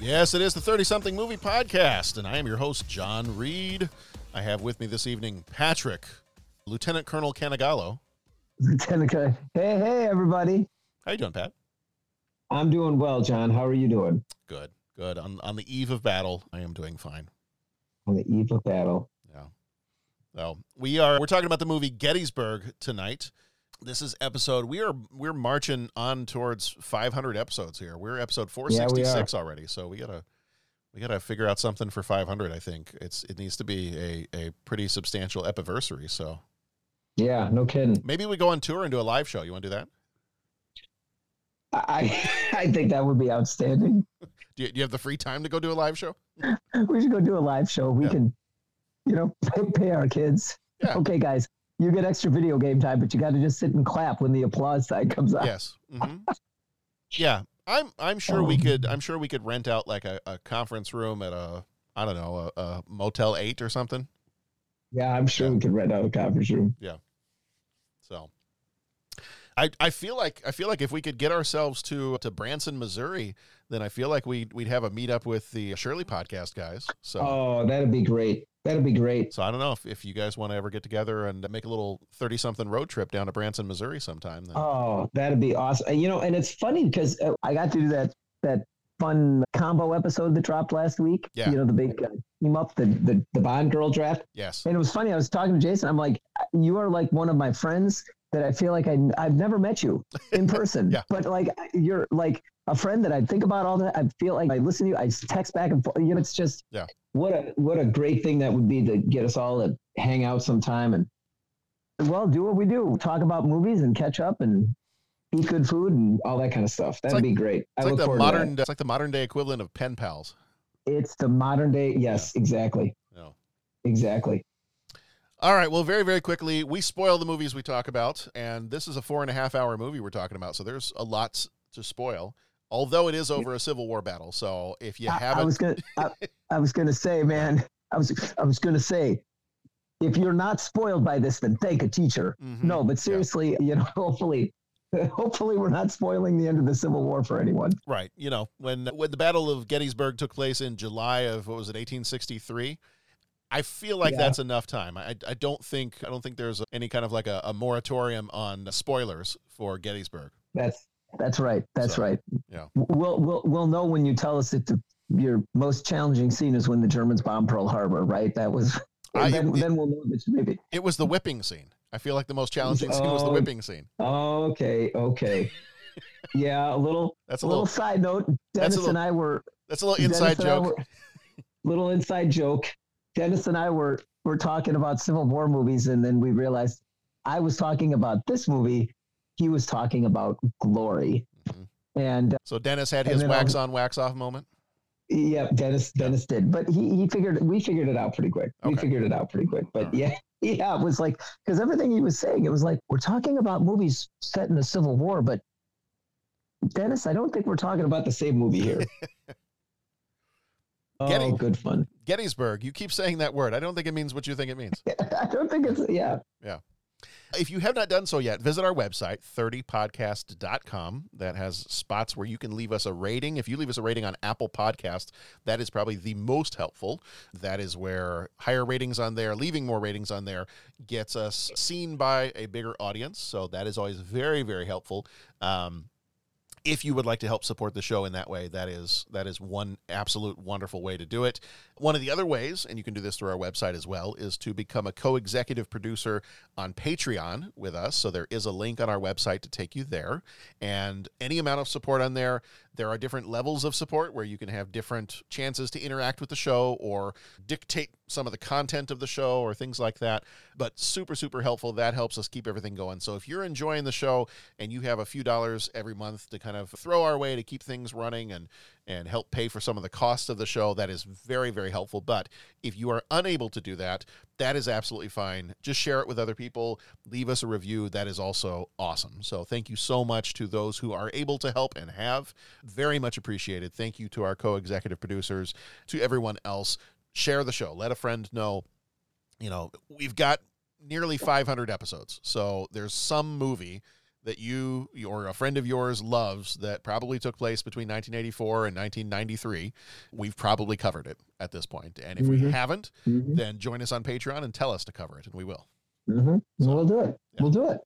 Yes, it is the 30 something movie podcast, and I am your host, John Reed. I have with me this evening Patrick, Lieutenant Colonel Canigallo. Lieutenant Colonel. Hey, hey, everybody. How you doing, Pat? I'm doing well, John. How are you doing? Good, good. On on the eve of battle, I am doing fine. On the eve of battle. Yeah. So we are we're talking about the movie Gettysburg tonight. This is episode we are we're marching on towards 500 episodes here. We're episode 466 yeah, we already, so we gotta we gotta figure out something for 500. I think it's it needs to be a a pretty substantial epiversary. So yeah, no kidding. Maybe we go on tour and do a live show. You want to do that? I I think that would be outstanding. do, you, do you have the free time to go do a live show? we should go do a live show. We yeah. can, you know, pay, pay our kids. Yeah. Okay, guys, you get extra video game time, but you got to just sit and clap when the applause side comes up. Yes. Mm-hmm. yeah, I'm I'm sure um, we could I'm sure we could rent out like a, a conference room at a I don't know a, a Motel Eight or something. Yeah, I'm sure yeah. we could rent out a conference room. Yeah. So I, I feel like I feel like if we could get ourselves to to Branson, Missouri, then I feel like we we'd have a meetup with the Shirley podcast guys. So oh, that'd be great. That'd be great. So I don't know if, if you guys want to ever get together and make a little thirty something road trip down to Branson, Missouri sometime. Then. Oh, that'd be awesome. You know, and it's funny because uh, I got to do that that fun combo episode that dropped last week. Yeah. You know, the big uh, team up, the, the the Bond girl draft. Yes. And it was funny. I was talking to Jason. I'm like, you are like one of my friends that I feel like I, I've never met you in person, yeah. but like you're like a friend that I think about all that. I feel like I listen to you, I text back and forth. You know, it's just yeah. what a what a great thing that would be to get us all to hang out sometime and well, do what we do, talk about movies and catch up and eat good food and all that kind of stuff. That'd like, be great. It's I like the modern, it's like the modern day equivalent of pen pals. It's the modern day. Yes, yeah. exactly. No. Exactly. All right. Well, very, very quickly, we spoil the movies we talk about, and this is a four and a half hour movie we're talking about, so there's a lot to spoil. Although it is over a Civil War battle, so if you I, haven't, I was gonna, I, I was gonna say, man, I was, I was gonna say, if you're not spoiled by this, then thank a teacher. Mm-hmm. No, but seriously, yeah. you know, hopefully, hopefully we're not spoiling the end of the Civil War for anyone. Right. You know, when when the Battle of Gettysburg took place in July of what was it, 1863 I feel like yeah. that's enough time. I, I don't think I don't think there's any kind of like a, a moratorium on spoilers for Gettysburg. That's that's right. That's so, right. Yeah. We'll we'll we'll know when you tell us that the, your most challenging scene is when the Germans bomb Pearl Harbor, right? That was I, then, it, then we'll know that maybe it was the whipping scene. I feel like the most challenging scene was the oh, whipping scene. Okay, okay. yeah, a little that's a, little, little, side note. Dennis little, and I were that's a little inside joke. Were, little inside joke. Dennis and I were were talking about Civil War movies, and then we realized I was talking about this movie. He was talking about Glory. Mm-hmm. And uh, so Dennis had his wax on, wax off moment. Yeah, Dennis Dennis did, but he he figured we figured it out pretty quick. Okay. We figured it out pretty quick. But right. yeah, yeah, it was like because everything he was saying, it was like we're talking about movies set in the Civil War, but Dennis, I don't think we're talking about the same movie here. Getty, oh, good fun. Gettysburg. You keep saying that word. I don't think it means what you think it means. I don't think it's, yeah. Yeah. If you have not done so yet, visit our website, 30podcast.com. That has spots where you can leave us a rating. If you leave us a rating on Apple Podcast, that is probably the most helpful. That is where higher ratings on there, leaving more ratings on there, gets us seen by a bigger audience. So that is always very, very helpful. Um, if you would like to help support the show in that way that is that is one absolute wonderful way to do it. One of the other ways and you can do this through our website as well is to become a co-executive producer on patreon with us. So there is a link on our website to take you there. And any amount of support on there there are different levels of support where you can have different chances to interact with the show or dictate some of the content of the show or things like that. But super super helpful. That helps us keep everything going. So if you're enjoying the show and you have a few dollars every month to kind of throw our way to keep things running and and help pay for some of the costs of the show. That is very very helpful. But if you are unable to do that that is absolutely fine. Just share it with other people. Leave us a review. That is also awesome. So thank you so much to those who are able to help and have. Very much appreciated. Thank you to our co-executive producers. To everyone else share the show. Let a friend know. You know we've got nearly 500 episodes. So there's some movie that you or a friend of yours loves that probably took place between 1984 and 1993, we've probably covered it at this point. And if Mhm. we haven't, Mhm. then join us on Patreon and tell us to cover it, and we will. Mm-hmm. we'll do it. We'll do it.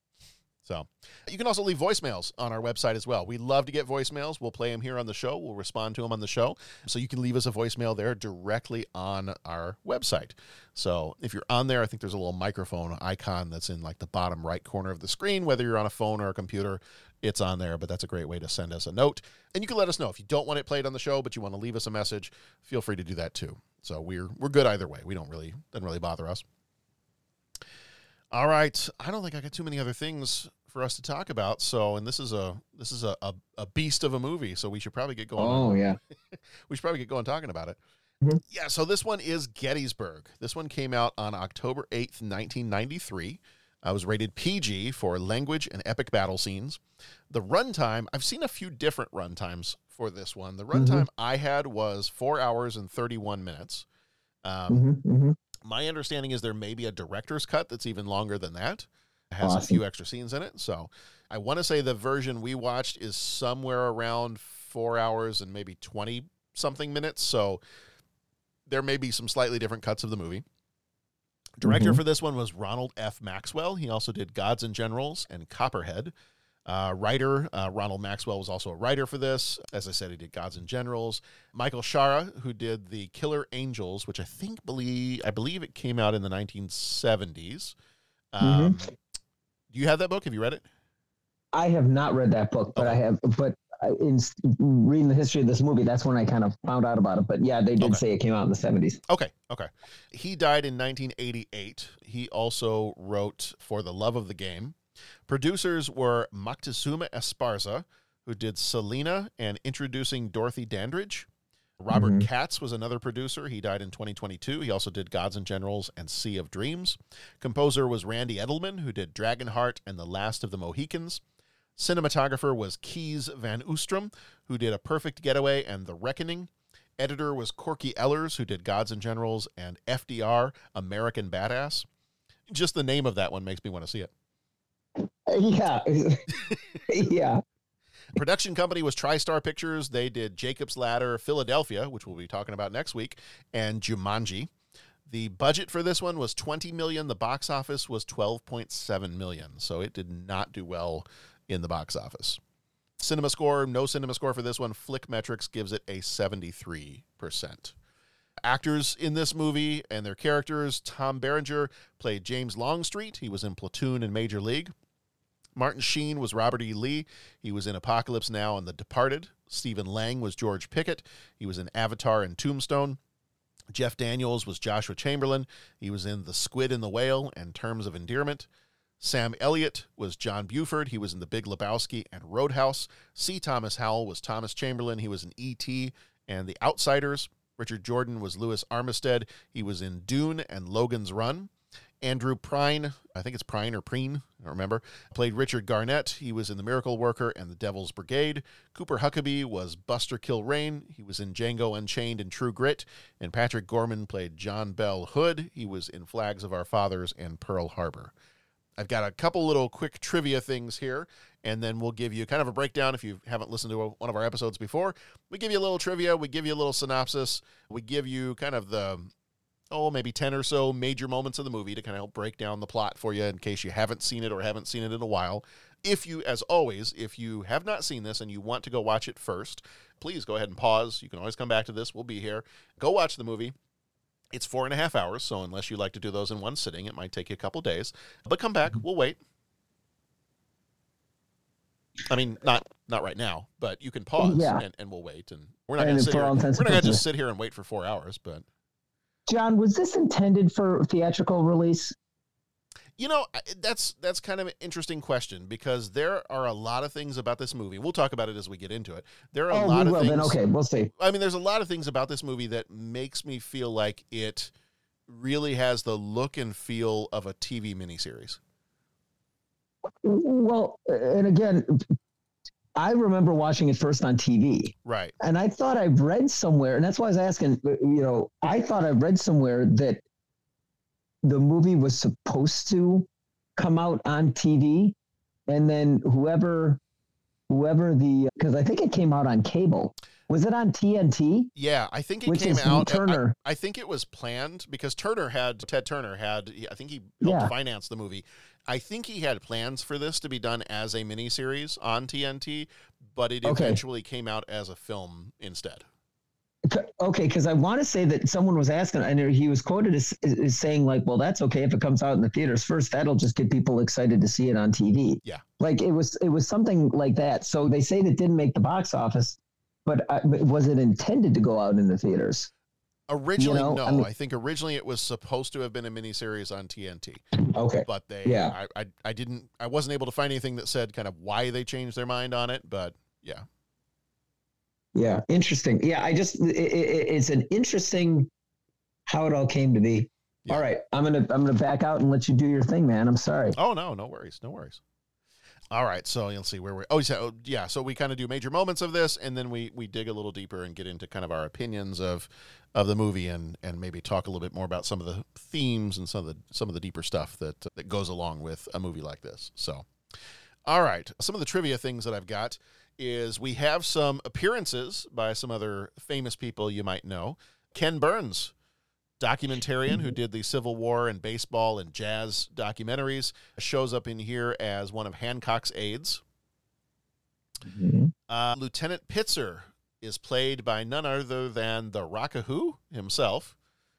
So you can also leave voicemails on our website as well. We love to get voicemails. We'll play them here on the show. We'll respond to them on the show. So you can leave us a voicemail there directly on our website. So if you're on there, I think there's a little microphone icon that's in like the bottom right corner of the screen, whether you're on a phone or a computer. It's on there, but that's a great way to send us a note. And you can let us know if you don't want it played on the show, but you want to leave us a message. Feel free to do that too. So we're we're good either way. We don't really doesn't really bother us. All right. I don't think I got too many other things for us to talk about. So, and this is a this is a, a, a beast of a movie. So we should probably get going. Oh yeah. we should probably get going talking about it. Mhm. Yeah. So this one is Gettysburg. This one came out on October eighth, nineteen ninety three. I was rated PG for language and epic battle scenes. The runtime, I've seen a few different runtimes for this one. The runtime I had was four hours and 31 minutes. Um, Mm-hmm. Mm-hmm. my understanding is there may be a director's cut that's even longer than that. It has a few extra scenes in it. So I want to say the version we watched is somewhere around four hours and maybe 20 something minutes. So there may be some slightly different cuts of the movie. Director Mhm. for this one was Ronald F. Maxwell. He also did Gods and Generals and Copperhead. Uh, writer uh, Ronald Maxwell was also a writer for this. As I said, he did Gods and Generals. Michael Shaara, who did the Killer Angels, which I think believe I believe it came out in the 1970s. Um, Do you have that book? Have you read it? I have not read that book, but I have. But in reading the history of this movie, that's when I kind of found out about it. But yeah, they did Okay. say it came out in the seventies. Okay, okay. He died in 1988. He also wrote For the Love of the Game. Producers were Moctezuma Esparza, who did Selena and Introducing Dorothy Dandridge. Robert Mhm. Katz was another producer. He died in 2022. He also did Gods and Generals and Sea of Dreams. Composer was Randy Edelman, who did Dragonheart and The Last of the Mohicans. Cinematographer was Kees Van Oostrum, who did A Perfect Getaway and The Reckoning. Editor was Corky Ehlers, who did Gods and Generals and FDR, American Badass. Just the name of that one makes me want to see it. Yeah, yeah. Production company was TriStar Pictures. They did Jacob's Ladder, Philadelphia, which we'll be talking about next week, and Jumanji. The budget for this one was 20 million. The box office was 12.7 million. So it did not do well in the box office. Cinema score, no cinema score for this one. Flickmetrix gives it a 73%. Actors in this movie and their characters Tom Berenger played James Longstreet. He was in Platoon and Major League. Martin Sheen was Robert E. Lee. He was in Apocalypse Now and The Departed. Stephen Lang was George Pickett. He was in Avatar and Tombstone. Jeff Daniels was Joshua Chamberlain. He was in The Squid and the Whale and Terms of Endearment. Sam Elliott was John Buford. He was in The Big Lebowski and Roadhouse. C. Thomas Howell was Thomas Chamberlain. He was in E.T. and The Outsiders. Richard Jordan was Lewis Armistead. He was in Dune and Logan's Run. Andrew Prine, I think it's Prine or Preen, I don't remember, played Richard Garnett. He was in The Miracle Worker and The Devil's Brigade. Cooper Huckabee was Buster Kilrain. He was in Django Unchained and True Grit. And Patrick Gorman played John Bell Hood. He was in Flags of Our Fathers and Pearl Harbor. I've got a couple little quick trivia things here, and then we'll give you kind of a breakdown if you haven't listened to one of our episodes before. We give you a little trivia, we give you a little synopsis, we give you kind of the oh, maybe 10 or so major moments of the movie to kind of help break down the plot for you in case you haven't seen it or haven't seen it in a while. if you, as always, if you have not seen this and you want to go watch it first, please go ahead and pause. You can always come back to this. We'll be here. Go watch the movie. It's four and a half hours, so unless you like to do those in one sitting, it might take you a couple days. But come back. We'll wait. I mean, not not right now, but you can pause Yeah. and, and we'll wait. And we're not going to sit here. We're not going to just sit here and wait for four hours. But John, was this intended for theatrical release? you know, that's that's kind of an interesting question because there are a lot of things about this movie. We'll talk about it as we get into it. There are a Oh, lot we of will things. then. Okay, we'll see. I mean, there's a lot of things about this movie that makes me feel like it really has the look and feel of a TV miniseries. Well, and again, I remember watching it first on TV. Right. And I thought I've read somewhere, and that's why I was asking, you know, I thought I've read somewhere that the movie was supposed to come out on TV. And then whoever, whoever the, because I think it came out on cable. Was it on TNT? Yeah, I think it Which came out. I- Turner. I, I think it was planned because Turner had Ted Turner had. I think he helped Yeah. finance the movie. I think he had plans for this to be done as a miniseries on TNT, but it Okay. eventually came out as a film instead. Okay, because I want to say that someone was asking, and he was quoted as, as saying, like, well, that's okay if it comes out in the theaters first. That'll just get people excited to see it on TV. Yeah. Like it was, it was something like that. So they say that didn't make the box office, but, uh, but was it intended to go out in the theaters? Originally, know, no. I I, think originally it was supposed to have been a miniseries on TNT. Okay. But they, Yeah. I, I, I didn't, I wasn't able to find anything that said kind of why they changed their mind on it. But yeah, Yeah, interesting. Yeah, I just it, it, it's an interesting how it all came to be. All right, I'm gonna I'm gonna back out and let you do your thing, man. I'm sorry. Oh no, no worries, no worries. All right, so you'll see where we. Oh, yeah, oh, yeah. So we kind of do major moments of this, and then we we dig a little deeper and get into kind of our opinions of of the movie, and and maybe talk a little bit more about some of the themes and some of the some of the deeper stuff that that goes along with a movie like this. So, all right, some of the trivia things that I've got is we have some appearances by some other famous people you might know. Ken Burns documentarian who did the Civil War and baseball and jazz documentaries, shows up in here as one of Hancock's aides. Uh, Lieutenant Pitzer is played by none other than the Rocketeer himself.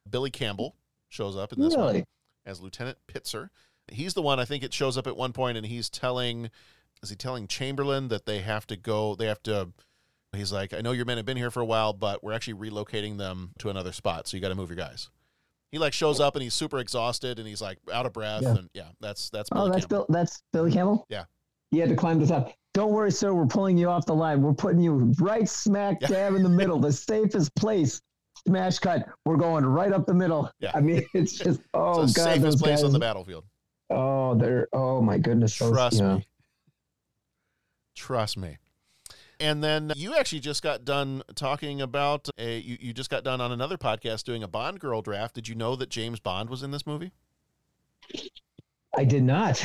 Billy Campbell shows up in this one Really? as Lieutenant Pitzer. He's the one I think it shows up at one point, and he's telling, is he telling Chamberlain that they have to go? They have to. He's like, I know your men have been here for a while, but we're actually relocating them to another spot, so you got to move your guys. He like shows up and he's super exhausted and he's like out of breath Yeah. and yeah, that's that's Oh, Billy that's Campbell. Bill. That's Billy Campbell. Yeah. He had to climb the top. Don't worry, sir. We're pulling you off the line. We're putting you right smack dab in the middle, the safest place. Smash cut. We're going right up the middle. Yeah. I mean, it's just oh it's the god, safest place guys. on the battlefield. Oh, they're oh my goodness. Trust yeah. me. Trust me. And then you actually just got done talking about a you, you just got done on another podcast doing a Bond girl draft. Did you know that James Bond was in this movie? I did not.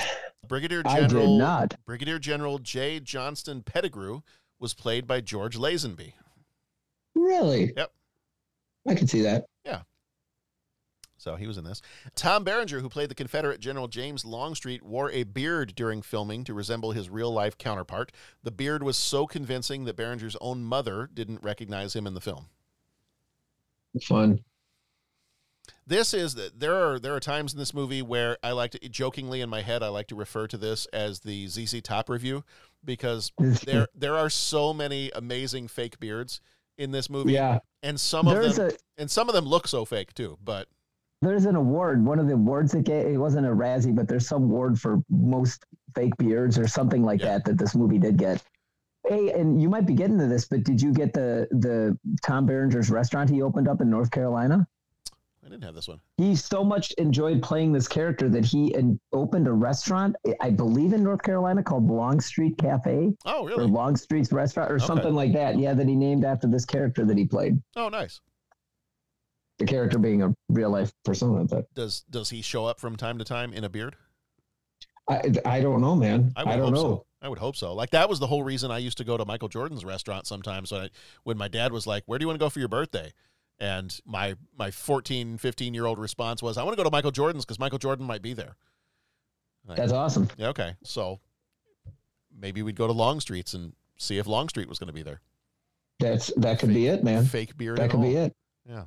Brigadier General I did not. Brigadier General J. Johnston Pettigrew was played by George Lazenby. Really? Yep. I can see that. Yeah. So he was in this. Tom Berenger, who played the Confederate General James Longstreet, wore a beard during filming to resemble his real life counterpart. The beard was so convincing that Berenger's own mother didn't recognize him in the film. Fun. This is that there are there are times in this movie where I like to jokingly in my head I like to refer to this as the ZZ Top review because there there are so many amazing fake beards in this movie. Yeah. And some of them a- and some of them look so fake too, but There's an award. One of the awards that gave, it wasn't a Razzie, but there's some award for most fake beards or something like that that this movie did get. Hey, and you might be getting to this, but did you get the the Tom Berenger's restaurant he opened up in North Carolina? I didn't have this one. He so much enjoyed playing this character that he in, opened a restaurant, I believe in North Carolina, called Longstreet Cafe. Oh, Or really? Longstreet's Restaurant, or Okay. something like that. Yeah, that he named after this character that he played. Oh, nice. The character being a real life persona. But Does does he show up from time to time in a beard? I, I don't know, man. I I, would don't hope know. so. I would hope so. Like that was the whole reason I used to go to Michael Jordan's restaurant sometimes when I, when my dad was like, "Where do you want to go for your birthday?" And my my 14, 15 year old response was, "I want to go to Michael Jordan's because Michael Jordan might be there." Like, That's awesome. Yeah, okay. So maybe we'd go to Longstreet's and see if Longstreet was going to be there. That's that could fake, be it, man. Fake beard. That could all. be it. Yeah.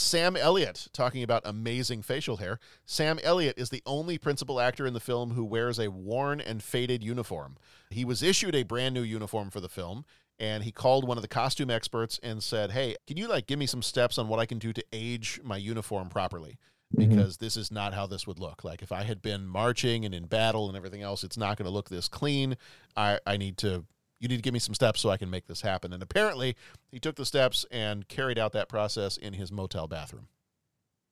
Sam Elliott, talking about amazing facial hair. Sam Elliott is the only principal actor in the film who wears a worn and faded uniform. He was issued a brand new uniform for the film, and he called one of the costume experts and said, "Hey, can you like give me some steps on what I can do to age my uniform properly?" Because mm-hmm. this is not how this would look. Like if I had been marching and in battle and everything else, it's not going to look this clean. I, I need to you need to give me some steps so I can make this happen. And apparently, he took the steps and carried out that process in his motel bathroom.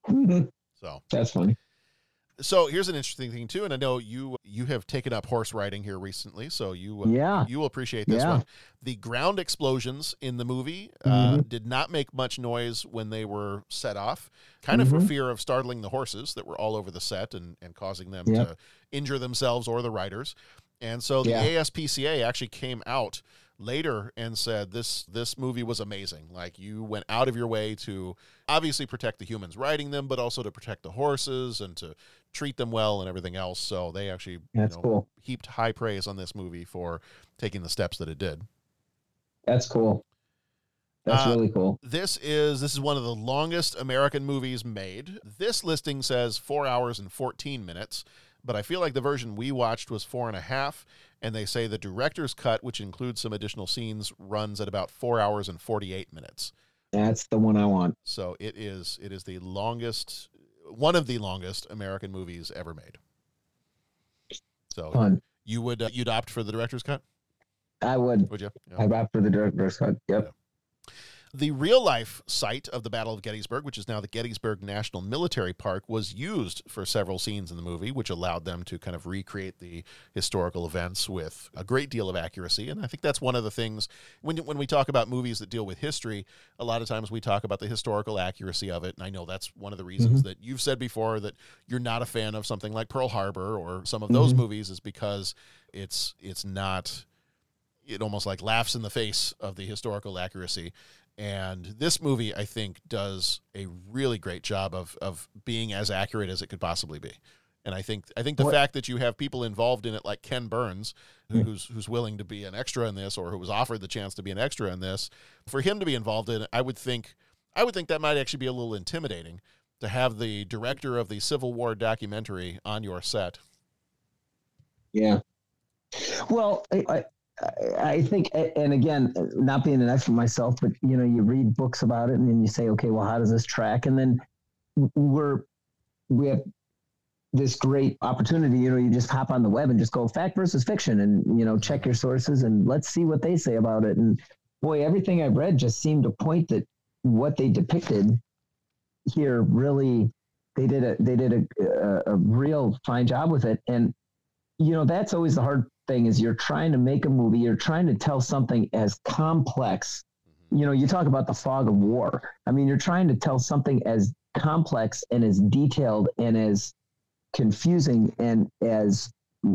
Mm-hmm. So that's funny. So here's an interesting thing too, and I know you you have taken up horse riding here recently, so you uh, yeah you will appreciate this yeah. one. The ground explosions in the movie uh, mm-hmm. did not make much noise when they were set off, kind of mm-hmm. for fear of startling the horses that were all over the set and and causing them yep. to injure themselves or the riders. And so the yeah. ASPCA actually came out later and said this this movie was amazing. Like you went out of your way to obviously protect the humans riding them, but also to protect the horses and to treat them well and everything else. So they actually That's you know, cool. heaped high praise on this movie for taking the steps that it did. That's cool. That's uh, really cool. This is this is one of the longest American movies made. This listing says four hours and fourteen minutes but I feel like the version we watched was four and a half, and they say the director's cut, which includes some additional scenes, runs at about four hours and forty eight minutes. That's the one I want. So it is it is the longest one of the longest American movies ever made. So Fun. you would uh, you'd opt for the director's cut? I would. Would you? Yeah. I'd opt for the director's cut. Yep. Yeah. The real life site of the Battle of Gettysburg, which is now the Gettysburg National Military Park, was used for several scenes in the movie, which allowed them to kind of recreate the historical events with a great deal of accuracy. And I think that's one of the things when, when we talk about movies that deal with history, a lot of times we talk about the historical accuracy of it. And I know that's one of the reasons mm-hmm. that you've said before that you're not a fan of something like Pearl Harbor or some of those mm-hmm. movies is because it's it's not it almost like laughs in the face of the historical accuracy and this movie I think does a really great job of of being as accurate as it could possibly be. And I think I think the what? fact that you have people involved in it like Ken Burns, who, hmm. who's who's willing to be an extra in this, or who was offered the chance to be an extra in this, for him to be involved in it, I would think I would think that might actually be a little intimidating to have the director of the Civil War documentary on your set. Yeah. Well, I, I think, and again, not being an expert myself, but you know, you read books about it, and then you say, okay, well, how does this track? And then we're we have this great opportunity. You know, you just hop on the web and just go fact versus fiction, and you know, check your sources, and let's see what they say about it. And boy, everything I've read just seemed to point that what they depicted here really they did a they did a, a, a real fine job with it, and you know, that's always the hard thing is you're trying to make a movie, you're trying to tell something as complex. Mm-hmm. You know, you talk about the fog of war. I mean, you're trying to tell something as complex and as detailed and as confusing and as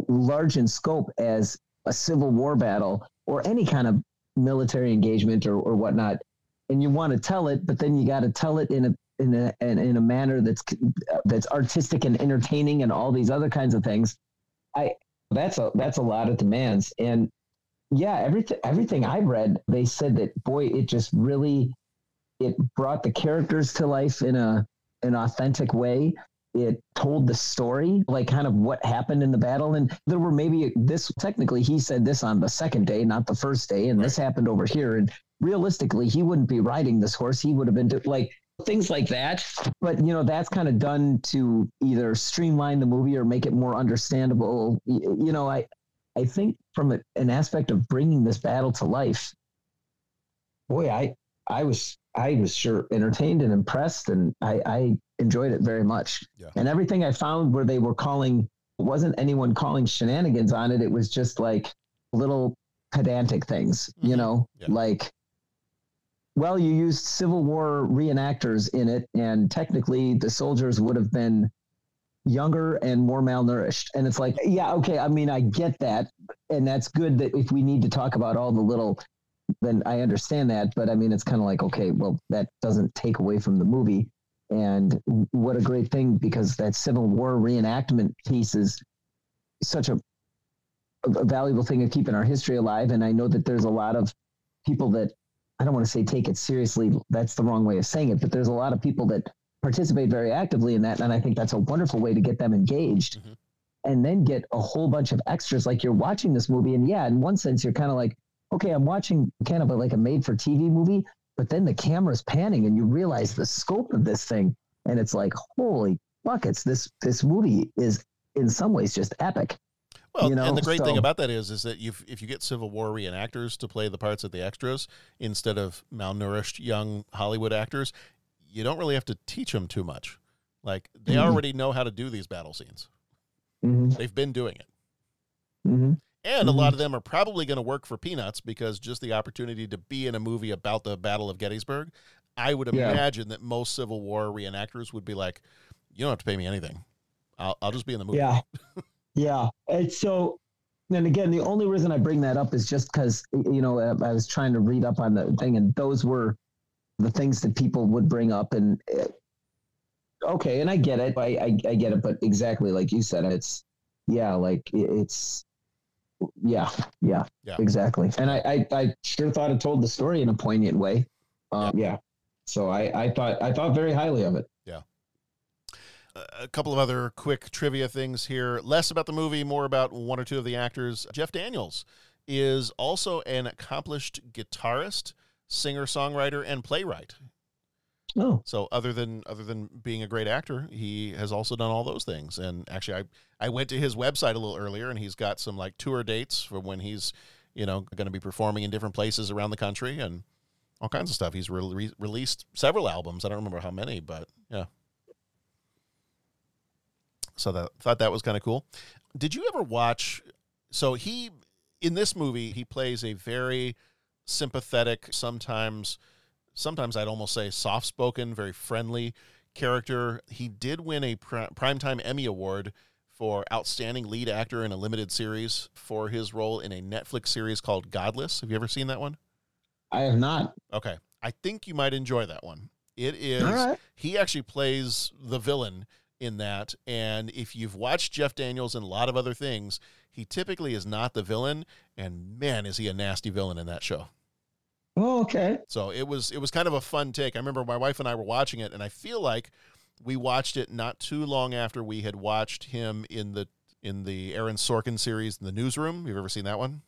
large in scope as a civil war battle or any kind of military engagement or, or whatnot. And you want to tell it, but then you got to tell it in a in a in a manner that's that's artistic and entertaining and all these other kinds of things. I that's a that's a lot of demands. And yeah, everything everything I've read, they said that boy, it just really it brought the characters to life in a an authentic way. It told the story, like kind of what happened in the battle. And there were maybe this technically he said this on the second day, not the first day, and right. this happened over here. And realistically, he wouldn't be riding this horse. He would have been like things like that. But you know, that's kind of done to either streamline the movie or make it more understandable. You know, I I think from a, an aspect of bringing this battle to life, boy, I I was I was sure entertained and impressed, and I, I enjoyed it very much. Yeah. And everything I found where they were calling wasn't anyone calling shenanigans on it. It was just like little pedantic things, mm-hmm. you know, yeah. like well, you used Civil War reenactors in it, and technically the soldiers would have been younger and more malnourished. And it's like, yeah, okay, I mean, I get that. And that's good that if we need to talk about all the little, then I understand that. But I mean, it's kind of like, okay, well, that doesn't take away from the movie. And what a great thing because that Civil War reenactment piece is such a a, valuable thing of keeping our history alive. And I know that there's a lot of people that I don't want to say take it seriously. That's the wrong way of saying it, but there's a lot of people that participate very actively in that. And I think that's a wonderful way to get them engaged mm-hmm. and then get a whole bunch of extras. Like you're watching this movie. And yeah, in one sense, you're kind of like, okay, I'm watching kind of like a made for TV movie, but then the camera's panning and you realize the scope of this thing. And it's like, holy buckets, this, this movie is in some ways just epic. Well, you know? and the great so, thing about that is, is that you if you get Civil War reenactors to play the parts of the extras instead of malnourished young Hollywood actors, you don't really have to teach them too much. Like they mm-hmm. already know how to do these battle scenes. Mm-hmm. They've been doing it. Mm-hmm. And a lot mm-hmm. of them are probably going to work for peanuts because just the opportunity to be in a movie about the Battle of Gettysburg, I would yeah. imagine that most Civil War reenactors would be like, "You don't have to pay me anything. I'll, I'll just be in the movie." Yeah, yeah. And so, and again, the only reason I bring that up is just because you know I was trying to read up on the thing, and those were the things that people would bring up and uh, okay and i get it I, I, I get it but exactly like you said it's yeah like it's yeah yeah, yeah. exactly and I, I, I sure thought it told the story in a poignant way um, yeah. yeah so i i thought i thought very highly of it a couple of other quick trivia things here less about the movie more about one or two of the actors jeff daniels is also an accomplished guitarist singer songwriter and playwright. Oh, so other than other than being a great actor, he has also done all those things. And actually, I I went to his website a little earlier, and he's got some like tour dates for when he's you know going to be performing in different places around the country and all kinds of stuff. He's re- released several albums. I don't remember how many, but yeah. So that thought that was kind of cool. Did you ever watch? So he in this movie he plays a very sympathetic, sometimes sometimes I'd almost say soft spoken, very friendly character. He did win a Primetime Emmy Award for Outstanding Lead Actor in a Limited Series for his role in a Netflix series called Godless. Have you ever seen that one? I have not. Okay. I think you might enjoy that one. It is, right. he actually plays the villain in that. And if you've watched Jeff Daniels and a lot of other things, he typically is not the villain. And man, is he a nasty villain in that show. Oh, okay. So it was it was kind of a fun take. I remember my wife and I were watching it, and I feel like we watched it not too long after we had watched him in the in the Aaron Sorkin series in the newsroom. You've ever seen that one?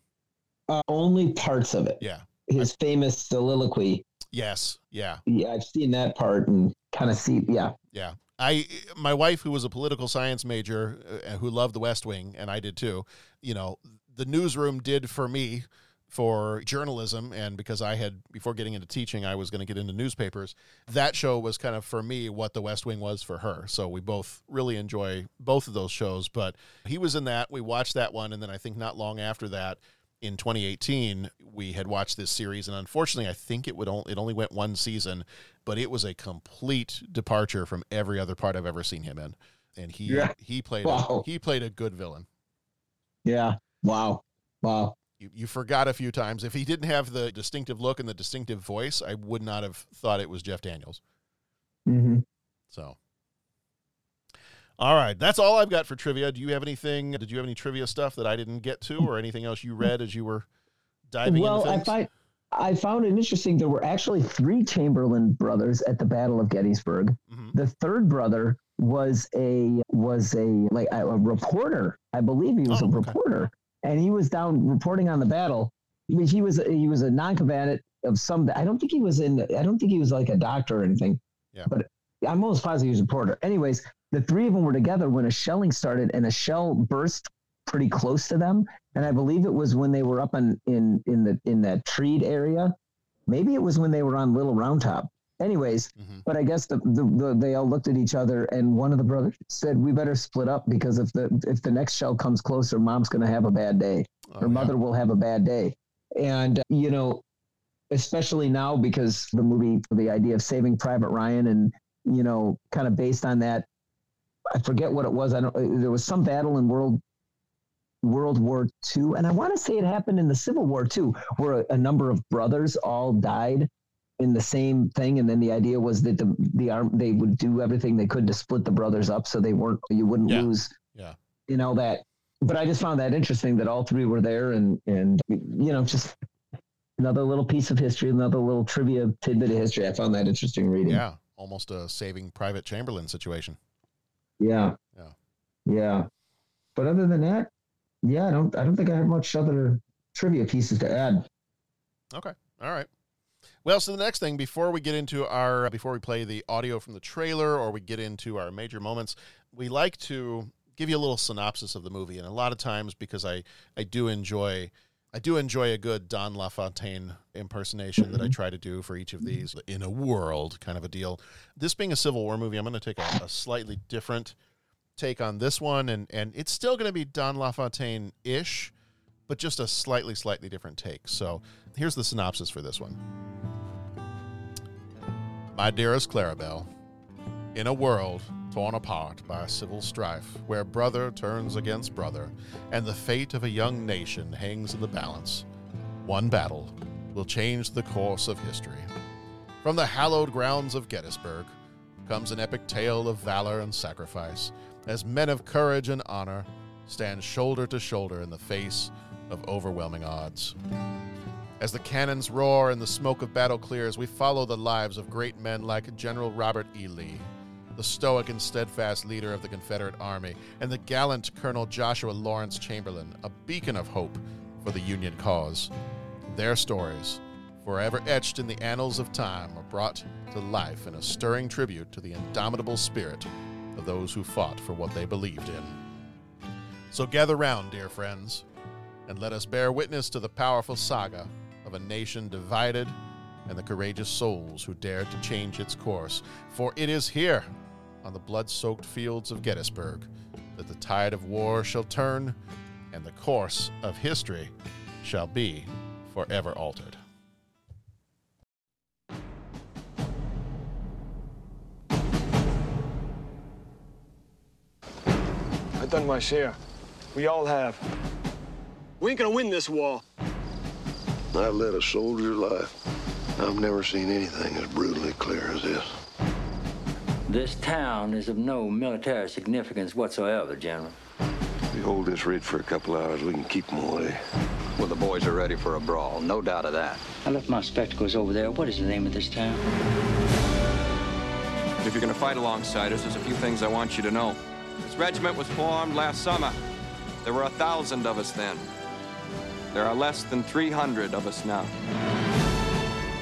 Uh, only parts of it. Yeah. His I, famous soliloquy. Yes. Yeah. Yeah, I've seen that part and kind of see. Yeah. Yeah. I my wife who was a political science major uh, who loved the West Wing and I did too. You know, the newsroom did for me for journalism and because I had before getting into teaching I was going to get into newspapers that show was kind of for me what the West Wing was for her so we both really enjoy both of those shows but he was in that we watched that one and then I think not long after that in 2018 we had watched this series and unfortunately I think it would only it only went one season but it was a complete departure from every other part I've ever seen him in and he yeah. he played wow. a, he played a good villain yeah wow wow you, you forgot a few times. If he didn't have the distinctive look and the distinctive voice, I would not have thought it was Jeff Daniels. Mm-hmm. So, all right, that's all I've got for trivia. Do you have anything? Did you have any trivia stuff that I didn't get to, or anything else you read as you were diving? Well, I find I found it interesting. There were actually three Chamberlain brothers at the Battle of Gettysburg. Mm-hmm. The third brother was a was a like a, reporter. I believe he was oh, a reporter and he was down reporting on the battle. I mean, he was he was a non-combatant of some. I don't think he was in. I don't think he was like a doctor or anything. Yeah. But I'm almost positive he was a reporter. Anyways, the three of them were together when a shelling started, and a shell burst pretty close to them. And I believe it was when they were up in in in the in that treed area. Maybe it was when they were on Little Round Top. Anyways, mm-hmm. but I guess the, the, the, they all looked at each other, and one of the brothers said, "We better split up because if the if the next shell comes closer, mom's going to have a bad day. Oh, Her yeah. mother will have a bad day." And you know, especially now because the movie, the idea of Saving Private Ryan, and you know, kind of based on that. I forget what it was. I don't. There was some battle in World World War II, and I want to say it happened in the Civil War too, where a, a number of brothers all died in the same thing and then the idea was that the the arm they would do everything they could to split the brothers up so they weren't you wouldn't yeah. lose yeah you know that but I just found that interesting that all three were there, and and you know, just another little piece of history, another little trivia tidbit of history. I found that interesting reading. Yeah, almost a saving Private Chamberlain situation. Yeah. Yeah. Yeah. But other than that, yeah, I don't I don't think I have much other trivia pieces to add. Okay. All right. Well, so the next thing before we get into our before we play the audio from the trailer or we get into our major moments, we like to give you a little synopsis of the movie. And a lot of times because I I do enjoy I do enjoy a good Don LaFontaine impersonation that I mm-hmm. try to do for each of these in a world kind of a deal. This being a Civil War movie, I'm going to take a, a slightly different take on this one, and and it's still going to be Don LaFontaine ish, but just a slightly slightly different take. So here's the synopsis for this one. My dearest Clarabelle, in a world torn apart by civil strife, where brother turns against brother, and the fate of a young nation hangs in the balance, one battle will change the course of history. From the hallowed grounds of Gettysburg comes an epic tale of valor and sacrifice, as men of courage and honor stand shoulder to shoulder in the face of overwhelming odds. As the cannons roar and the smoke of battle clears, we follow the lives of great men like General Robert E. Lee, the stoic and steadfast leader of the Confederate Army, and the gallant Colonel Joshua Lawrence Chamberlain, a beacon of hope for the Union cause. Their stories, forever etched in the annals of time, are brought to life in a stirring tribute to the indomitable spirit of those who fought for what they believed in. So gather round, dear friends, and let us bear witness to the powerful saga of a nation divided and the courageous souls who dared to change its course. For it is here, on the blood soaked fields of Gettysburg, that the tide of war shall turn and the course of history shall be forever altered. I've done my share. We all have. We ain't gonna win this war. I've led a soldier's life. I've never seen anything as brutally clear as this. This town is of no military significance whatsoever, General. We hold this ridge for a couple hours, we can keep them away. Well, the boys are ready for a brawl, no doubt of that. I left my spectacles over there. What is the name of this town? If you're gonna fight alongside us, there's a few things I want you to know. This regiment was formed last summer. There were a thousand of us then. There are less than 300 of us now.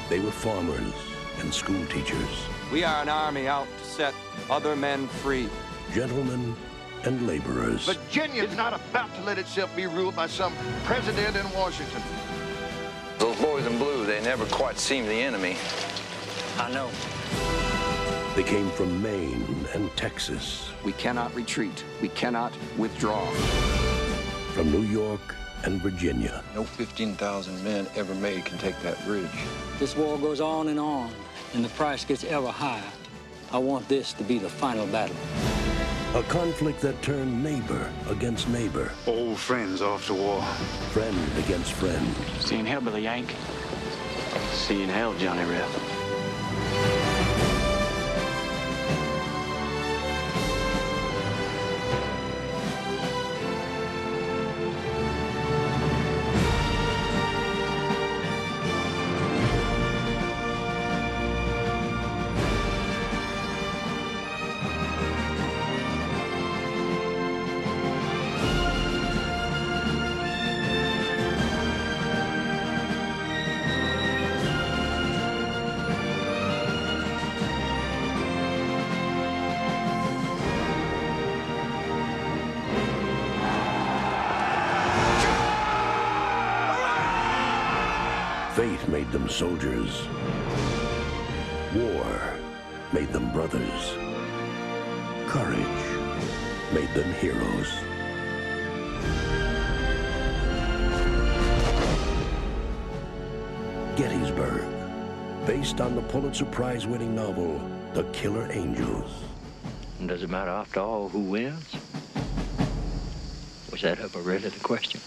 They were farmers and school teachers, We are an army out to set other men free. gentlemen and laborers. Virginia is not about to let itself be ruled by some president in Washington. Those boys in blue, they never quite seem the enemy. I know. They came from Maine and Texas, We cannot retreat. We cannot withdraw. from New York and Virginia. No 15,000 men ever made can take that bridge. This war goes on and on, and the price gets ever higher. I want this to be the final battle. A conflict that turned neighbor against neighbor, Old friends off to war. friend against friend. See you in hell, Billy Yank. See you in hell, Johnny Reb. Soldiers. War made them brothers. Courage made them heroes. Gettysburg, based on the Pulitzer Prize winning novel, The Killer Angels. Does it matter after all who wins? Was that ever really the question?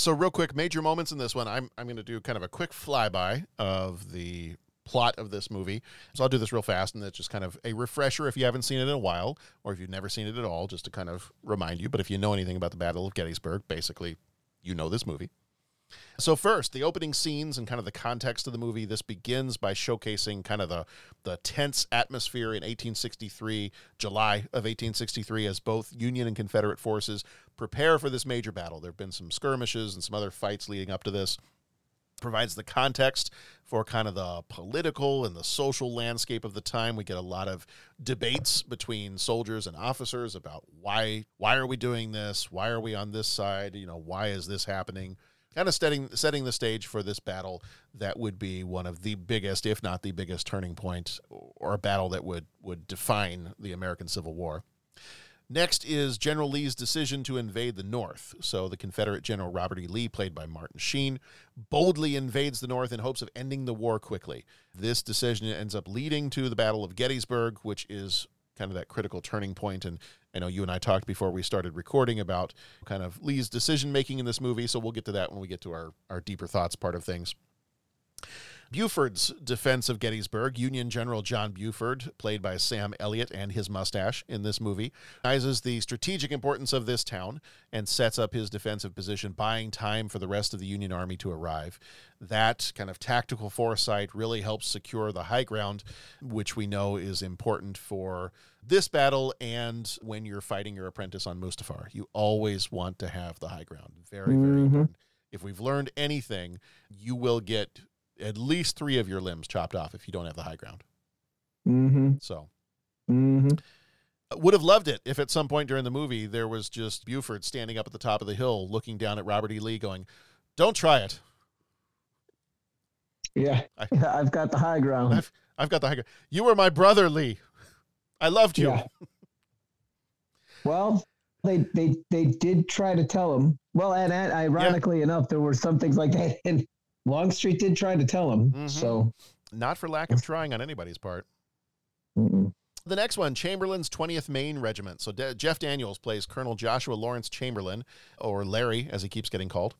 So real quick, major moments in this one. I'm I'm going to do kind of a quick flyby of the plot of this movie. So I'll do this real fast, and it's just kind of a refresher if you haven't seen it in a while, or if you've never seen it at all, just to kind of remind you. But if you know anything about the Battle of Gettysburg, basically, you know this movie. So first, the opening scenes and kind of the context of the movie. This begins by showcasing kind of the the tense atmosphere in 1863, July of 1863, as both Union and Confederate forces prepare for this major battle. There have been some skirmishes and some other fights leading up to this. Provides the context for kind of the political and the social landscape of the time. We get a lot of debates between soldiers and officers about why why are we doing this? Why are we on this side? You know, why is this happening? Kind of setting setting the stage for this battle that would be one of the biggest, if not the biggest, turning point or a battle that would would define the American Civil War. Next is General Lee's decision to invade the North. So the Confederate General Robert E. Lee, played by Martin Sheen, boldly invades the North in hopes of ending the war quickly. This decision ends up leading to the Battle of Gettysburg, which is kind of that critical turning point. And I know you and I talked before we started recording about kind of Lee's decision making in this movie. So we'll get to that when we get to our, our deeper thoughts part of things. Buford's defense of Gettysburg, Union General John Buford, played by Sam Elliott and his mustache in this movie, recognizes the strategic importance of this town and sets up his defensive position, buying time for the rest of the Union Army to arrive. That kind of tactical foresight really helps secure the high ground, which we know is important for this battle and when you're fighting your apprentice on Mustafar. You always want to have the high ground. Very, very Mhm. important. If we've learned anything, you will get at least three of your limbs chopped off if you don't have the high ground. Mm-hmm. So Mm-hmm. would have loved it if at some point during the movie there was just Buford standing up at the top of the hill looking down at Robert E. Lee going, Don't try it. Yeah. I- I've got the high ground. I've I've got the high ground. You were my brother, Lee. I loved you. Yeah. Well, they they they did try to tell him. Well, and, and ironically enough, there were some things like that, and Longstreet did try to tell him. Mhm. So Not for lack of trying on anybody's part. mm-mm. The next one, Chamberlain's 20th Maine Regiment. So De- Jeff Daniels plays Colonel Joshua Lawrence Chamberlain, or Larry as he keeps getting called,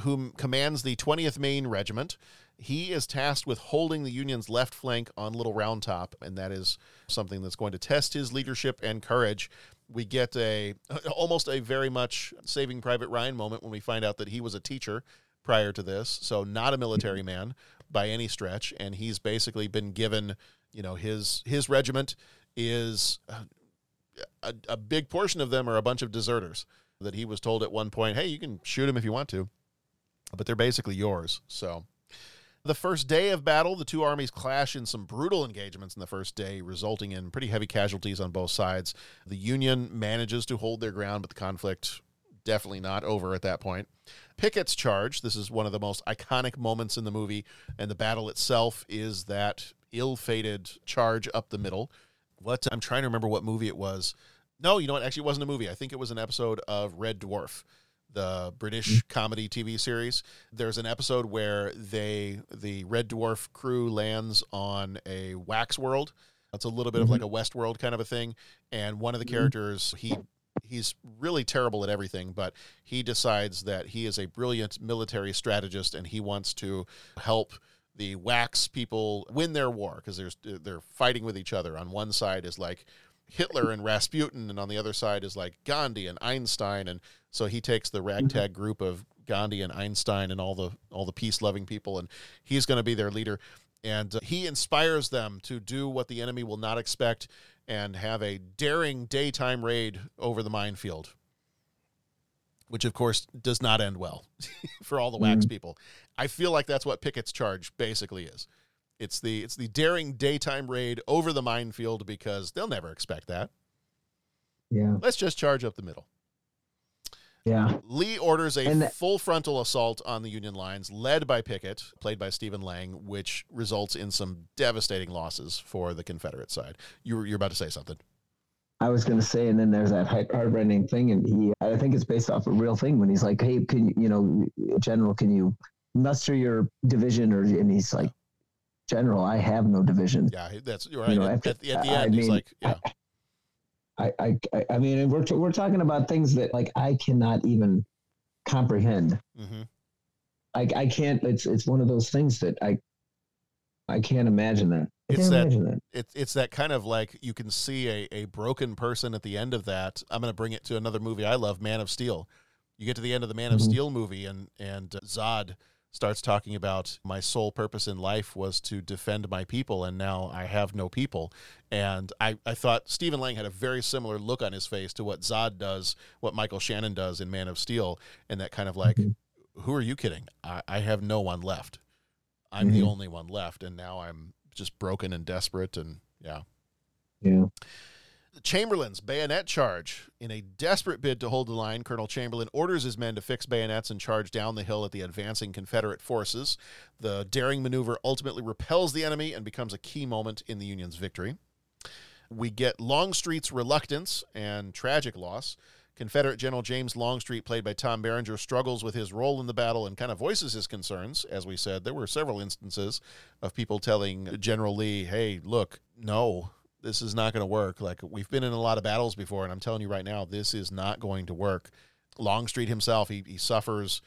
who commands the 20th Maine Regiment. He is tasked with holding the Union's left flank on Little Round Top, and that is something that's going to test his leadership and courage. We get a almost a very much Saving Private Ryan moment when we find out that he was a teacher prior to this, so not a military man by any stretch, and he's basically been given, you know, his his regiment is uh, a, a big portion of them are a bunch of deserters that he was told at one point, hey, you can shoot them if you want to, but they're basically yours. So the first day of battle, the two armies clash in some brutal engagements in the first day, resulting in pretty heavy casualties on both sides. The Union manages to hold their ground, but the conflict definitely not over at that point. Pickett's charge, this is one of the most iconic moments in the movie, and the battle itself is that ill fated charge up the middle. What I'm trying to remember what movie it was. No, you know what? Actually, it wasn't a movie. I think it was an episode of Red Dwarf, the British mm. comedy TV series. There's an episode where they the Red Dwarf crew lands on a wax world. It's a little bit of mm-hmm. like a West World kind of a thing, and one of the mm-hmm. characters he he's really terrible at everything, but he decides that he is a brilliant military strategist and he wants to help the wax people win their war because there's they're fighting with each other. On one side is like Hitler and Rasputin, and on the other side is like Gandhi and Einstein, and so he takes the ragtag group of Gandhi and Einstein and all the all the peace loving people, and he's going to be their leader. And uh, he inspires them to do what the enemy will not expect and have a daring daytime raid over the minefield, which of course does not end well for all the wax mm-hmm. people. I feel like that's what Pickett's charge basically is. It's the it's the daring daytime raid over the minefield because they'll never expect that. Yeah. Let's just charge up the middle. Yeah. Lee orders a that- full frontal assault on the Union lines, led by Pickett, played by Stephen Lang, which results in some devastating losses for the Confederate side. You were, you're about to say something. I was going to say, and then there's that heartrending thing, and he, I think it's based off a real thing when he's like, "Hey, can you, you know, General, can you muster your division?" Or and he's like, "General, I have no division." Yeah, that's you're right. You know, at, after- at the, the I end, he's mean, like, yeah, I, I, I- I mean, we're t- we're talking about things that like I cannot even comprehend. hmm I, I can't. It's it's one of those things that I I can't imagine that. I it's that, that. It's it's that kind of like you can see a, a broken person at the end of that. I'm going to bring it to another movie I love, Man of Steel. You get to the end of the Man Mm-hmm. of Steel movie, and and uh, Zod starts talking about my sole purpose in life was to defend my people, and now I have no people. And I, I thought Stephen Lang had a very similar look on his face to what Zod does, what Michael Shannon does in Man of Steel, and that kind of like, who are you kidding? I, I have no one left. I'm the Mhm. only one left, and now I'm just broken and desperate, and yeah. Yeah. Chamberlain's bayonet charge. In a desperate bid to hold the line, Colonel Chamberlain orders his men to fix bayonets and charge down the hill at the advancing Confederate forces. The daring maneuver ultimately repels the enemy and becomes a key moment in the Union's victory. We get Longstreet's reluctance and tragic loss. Confederate General James Longstreet, played by Tom Berenger, struggles with his role in the battle and kind of voices his concerns. As we said, there were several instances of people telling General Lee, hey, look, no, this is not going to work. Like, we've been in a lot of battles before, and I'm telling you right now, this is not going to work. Longstreet himself, he, he suffers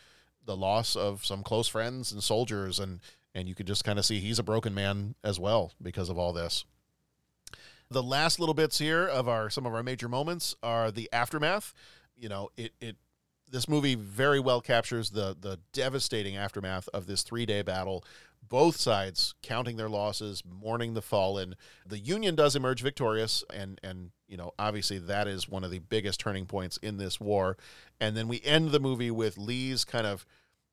the loss of some close friends and soldiers, and, and you could just kind of see he's a broken man as well because of all this. The last little bits here of our some of our major moments are the aftermath. You know, it it this movie very well captures the the devastating aftermath of this three day battle. Both sides counting their losses, mourning the fallen. The Union does emerge victorious, and and you know obviously that is one of the biggest turning points in this war. And then we end the movie with Lee's kind of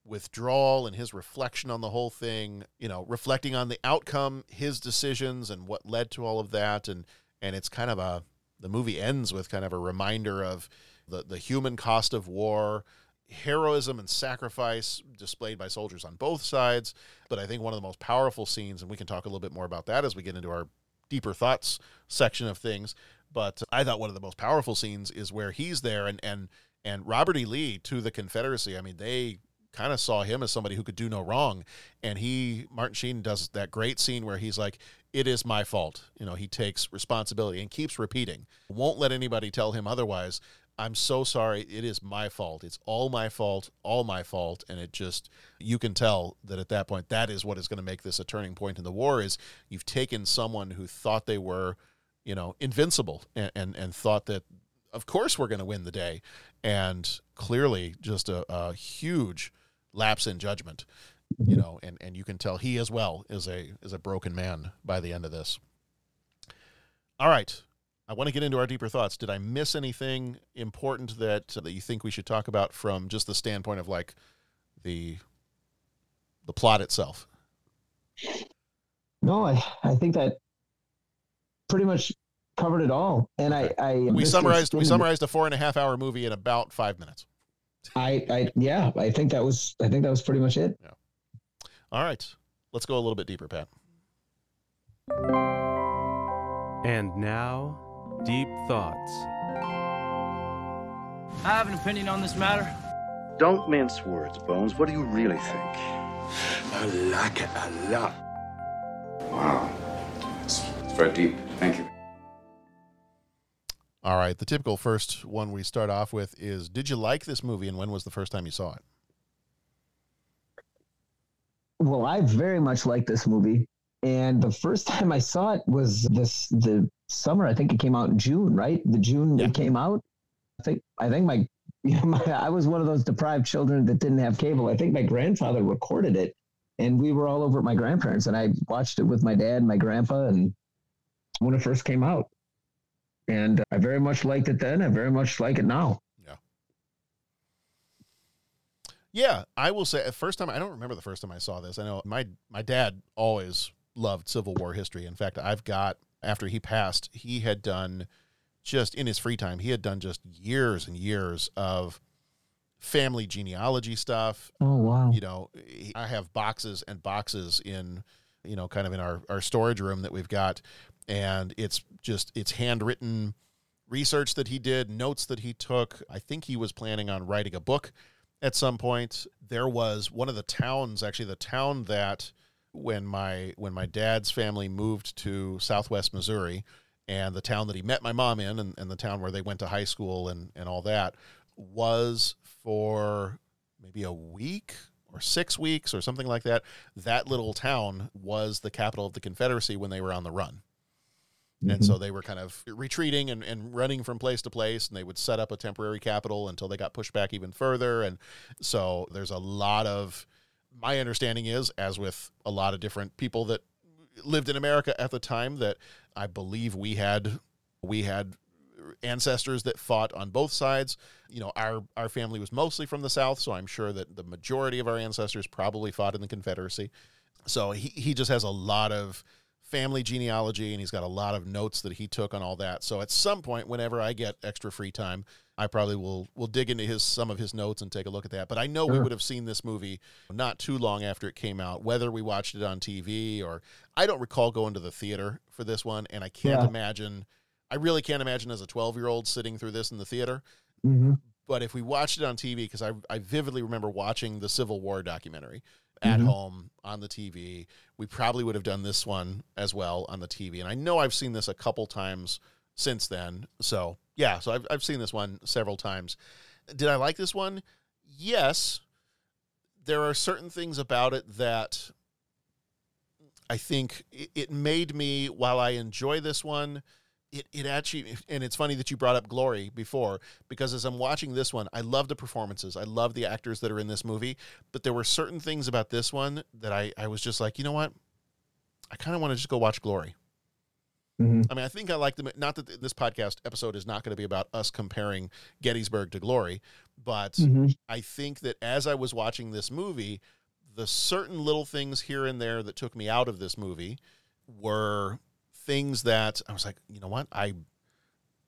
withdrawal and his reflection on the whole thing, you know, reflecting on the outcome, his decisions and what led to all of that and and it's kind of a the movie ends with kind of a reminder of the the human cost of war, heroism and sacrifice displayed by soldiers on both sides, but I think one of the most powerful scenes and we can talk a little bit more about that as we get into our deeper thoughts section of things, but I thought one of the most powerful scenes is where he's there and and and Robert E. Lee to the Confederacy. I mean, they kind of saw him as somebody who could do no wrong. And he, Martin Sheen, does that great scene where he's like, It is my fault. You know, he takes responsibility and keeps repeating, won't let anybody tell him otherwise. I'm so sorry. It is my fault. It's all my fault, all my fault. And it just, you can tell that at that point, that is what is going to make this a turning point in the war is you've taken someone who thought they were, you know, invincible and, and, and thought that, of course, we're going to win the day. And clearly just a, a huge lapse in judgment you know and and you can tell he as well is a is a broken man by the end of this all right i want to get into our deeper thoughts did i miss anything important that that you think we should talk about from just the standpoint of like the the plot itself No, I, I think that pretty much covered it all. And I, I we summarized we summarized a four and a half hour movie in about five minutes I, I, yeah, I think that was, I think that was pretty much it. Yeah. all right let's go a little bit deeper pat And now, Deep Thoughts. I have an opinion on this matter. Don't mince words, Bones. What do you really think? I like it a lot. Wow. It's, it's very deep. Thank you. all right the typical first one we start off with is did you like this movie and when was the first time you saw it Well, I very much like this movie. And the first time I saw it was this the summer. I think it came out in June, right? The June it came out. I think I think my, you know, my I was one of those deprived children that didn't have cable. I think my grandfather recorded it, and we were all over at my grandparents, and I watched it with my dad and my grandpa, and when it first came out, and I very much liked it then. I very much like it now. Yeah, Yeah, I will say. the First time I don't remember the first time I saw this. I know my my dad always loved Civil War history. In fact, I've got after he passed, he had done just in his free time. He had done just years and years of family genealogy stuff. Oh wow! You know, I have boxes and boxes in you know kind of in our our storage room that we've got, and it's just it's handwritten research that he did, notes that he took. I think he was planning on writing a book at some point. There was one of the towns, actually, the town that when my when my dad's family moved to Southwest Missouri, and the town that he met my mom in, and, and the town where they went to high school and and all that, was for maybe a week or six weeks or something like that. That little town was the capital of the Confederacy when they were on the run. And so mm-hmm. they were kind of retreating and, and running from place to place, and they would set up a temporary capital until they got pushed back even further. And so there's a lot of, my understanding is, as with a lot of different people that lived in America at the time, that I believe we had we had ancestors that fought on both sides. You know, our our family was mostly from the South, so I'm sure that the majority of our ancestors probably fought in the Confederacy. So he, he just has a lot of family genealogy and he's got a lot of notes that he took on all that. So at some point, whenever I get extra free time, I probably will will dig into his some of his notes and take a look at that. But I know we would have seen this movie not too long after it came out, whether we watched it on TV or I don't recall going to the theater for this one, and I can't Yeah. imagine. I really can't imagine as a 12 year old sitting through this in the theater. Mhm. But if we watched it on TV, because I, I vividly remember watching the Civil War documentary at Mhm. home on the TV, we probably would have done this one as well on the TV. And I know I've seen this a couple times since then. So, yeah, so I've, I've seen this one several times. Did I like this one? Yes. There are certain things about it that I think it, it made me, while I enjoy this one, it, it actually, and it's funny that you brought up Glory before, because as I'm watching this one, I love the performances. I love the actors that are in this movie, but there were certain things about this one that I, I was just like, you know what? I kind of want to just go watch Glory. Mhm. I mean, I think I like them. Not that this podcast episode is not going to be about us comparing Gettysburg to Glory, but Mhm. I think that as I was watching this movie, the certain little things here and there that took me out of this movie were things that I was like, you know what, I.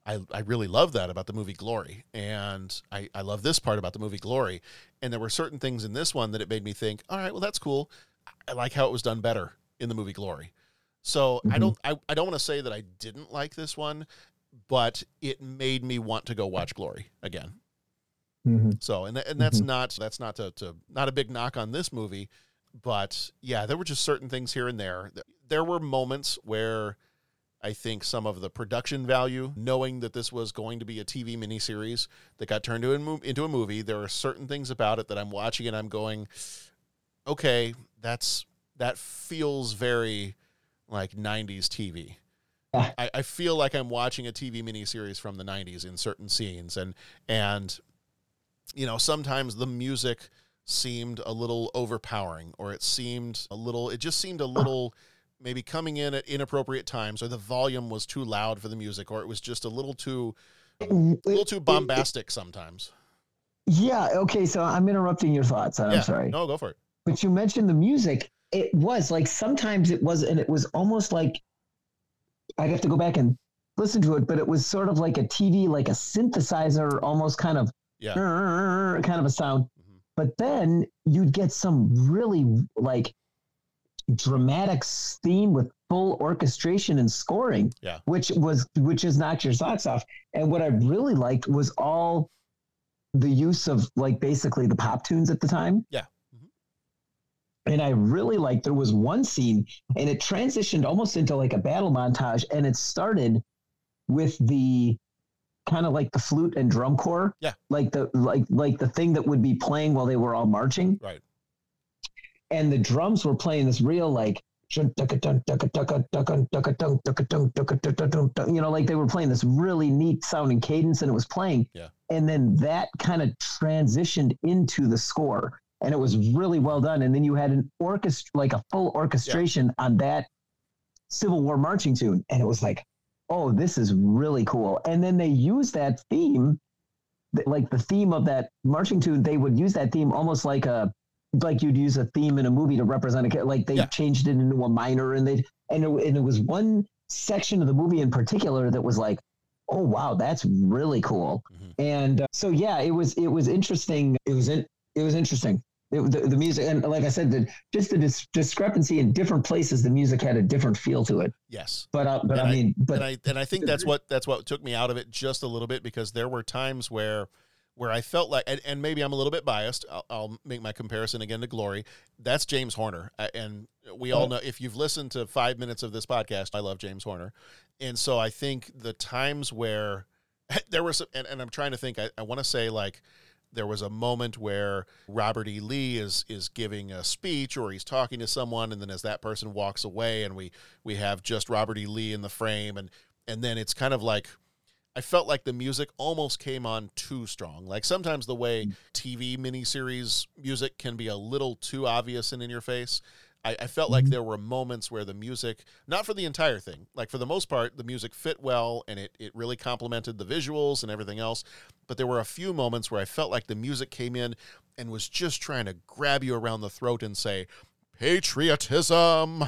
I, I really love that about the movie Glory. And I, I love this part about the movie Glory. And there were certain things in this one that it made me think, all right, well, that's cool. I like how it was done better in the movie Glory. So I don't I, I don't want to say that I didn't like this one, but it made me want to go watch Glory again. Mhm. So and and that's Mhm. not that's not to, to not a big knock on this movie, but yeah, there were just certain things here and there. There were moments where I think some of the production value, knowing that this was going to be a TV miniseries that got turned into a, into a movie, there are certain things about it that I'm watching and I'm going, okay, that's that feels very like 90s TV. Ah. I, I feel like I'm watching a TV miniseries from the 90s in certain scenes, and and you know sometimes the music seemed a little overpowering, or it seemed a little. It just seemed a ah. little maybe coming in at inappropriate times, or the volume was too loud for the music, or it was just a little too a little too bombastic sometimes. Yeah. Okay. So I'm interrupting your thoughts. I'm sorry. no, go for it. But you mentioned the music. It was like sometimes it was, and it was almost like I'd have to go back and listen to it, but it was sort of like a TV, like a synthesizer, almost kind of Yeah. kind of a sound. Mm-hmm. But then you'd get some really like dramatic theme with full orchestration and scoring, Yeah. which was which is knocked your socks off. And what I really liked was all the use of like basically the pop tunes at the time. Yeah. Mm-hmm. And I really liked there was one scene and it transitioned almost into like a battle montage and it started with the kind of like the flute and drum corps. Yeah. Like the like like the thing that would be playing while they were all marching. Right. And the drums were playing this real like you know, like they were playing this really neat sounding cadence and it was playing. Yeah. And then that kind of transitioned into the score and it was really well done. And then you had an orchestra, like a full orchestration on that Civil War marching tune. And it was like, oh, this is really cool. And then they used that theme, like the theme of that marching tune, they would use that theme almost like a, like you'd use a theme in a movie to represent a, cha- like they changed it into a minor and they, and it, and it was one section of the movie in particular that was like, oh wow, that's really cool. And uh, so yeah, it was it was interesting. It was in, it was interesting. It, the, the music and like I said, the, just the dis- discrepancy in different places, the music had a different feel to it. Yes. But uh, but And I mean, but and I and I think that's what that's what took me out of it just a little bit because there were times where where I felt like and, and maybe I'm a little bit biased. I'll, I'll make my comparison again to Glory. That's James Horner, and we all know if you've listened to five minutes of this podcast, I love James Horner, and so I think the times where there was, and, and I'm trying to think, I, I want to say like There was a moment where Robert E. Lee is is giving a speech or he's talking to someone, and then as that person walks away, and we we have just Robert E. Lee in the frame, and and then it's kind of like I felt like the music almost came on too strong. Like sometimes the way mm. TV miniseries music can be a little too obvious and in your face. I, I felt like mm-hmm. there were moments where the music, not for the entire thing, like for the most part, the music fit well and it, it really complemented the visuals and everything else. But there were a few moments where I felt like the music came in and was just trying to grab you around the throat and say, patriotism.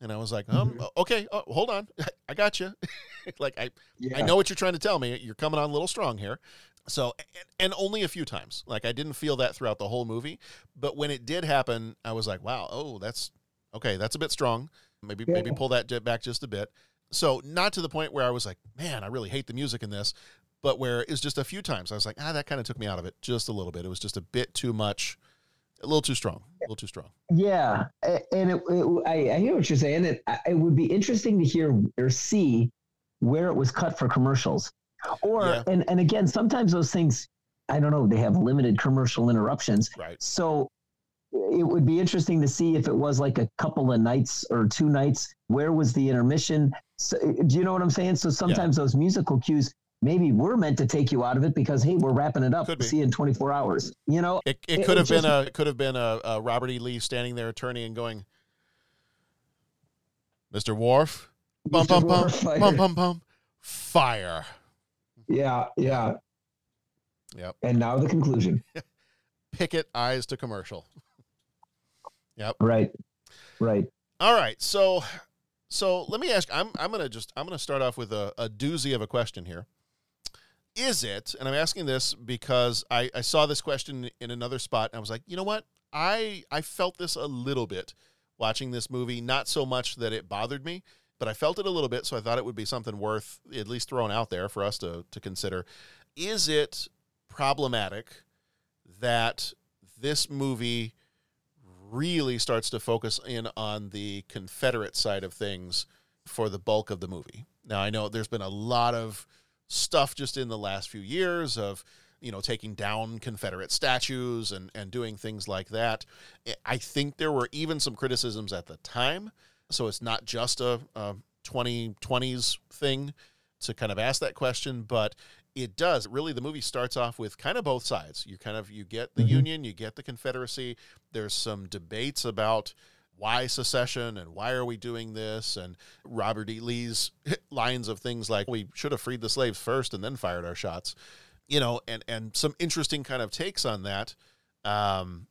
And I was like, um, okay, oh, hold on, I got you. like I, I know what you're trying to tell me. You're coming on a little strong here. So, and, and only a few times. Like I didn't feel that throughout the whole movie, but when it did happen, I was like, wow, oh, that's okay. That's a bit strong. Maybe Yeah. maybe pull that back just a bit. So not to the point where I was like, man, I really hate the music in this, but where it was just a few times I was like, ah, that kind of took me out of it just a little bit. It was just a bit too much, a little too strong, a little too strong. Yeah, and it, it, I, I hear what you're saying. It, it would be interesting to hear or see where it was cut for commercials, or Yeah. and and again, sometimes those things, I don't know, they have limited commercial interruptions. Right. So it would be interesting to see if it was like a couple of nights or two nights. Where was the intermission? So, do you know what I'm saying? So sometimes those musical cues maybe we're meant to take you out of it because hey, we're wrapping it up. See you in 24 hours. You know, It, it It- could it have been a it could have been a, a Robert E. Lee standing there, attorney and going, "Mr. Worf bum bum bum fire." bum bum bum, fire." Yeah, yeah. Yep. And now the conclusion. Pickett eyes to commercial. Yep. Right. Right. All right. So so let me ask I'm I'm gonna just I'm gonna start off with a, a doozy of a question here. Is it, and I'm asking this because I, I saw this question in another spot and I was like, you know what? I I felt this a little bit watching this movie, not so much that it bothered me, but I felt it a little bit, so I thought it would be something worth at least throwing out there for us to to consider. Is it problematic that this movie really starts to focus in on the Confederate side of things for the bulk of the movie. Now, I know there's been a lot of stuff just in the last few years of, you know, taking down Confederate statues and, and doing things like that. I think there were even some criticisms at the time. So it's not just a, a 2020s thing to kind of ask that question, but it does really the movie starts off with kind of both sides you kind of you get the mm-hmm. union you get the confederacy there's some debates about why secession and why are we doing this? And robert e. Lee's lines of things like we should have freed the slaves first and then fired our shots you know and and some interesting kind of takes on that um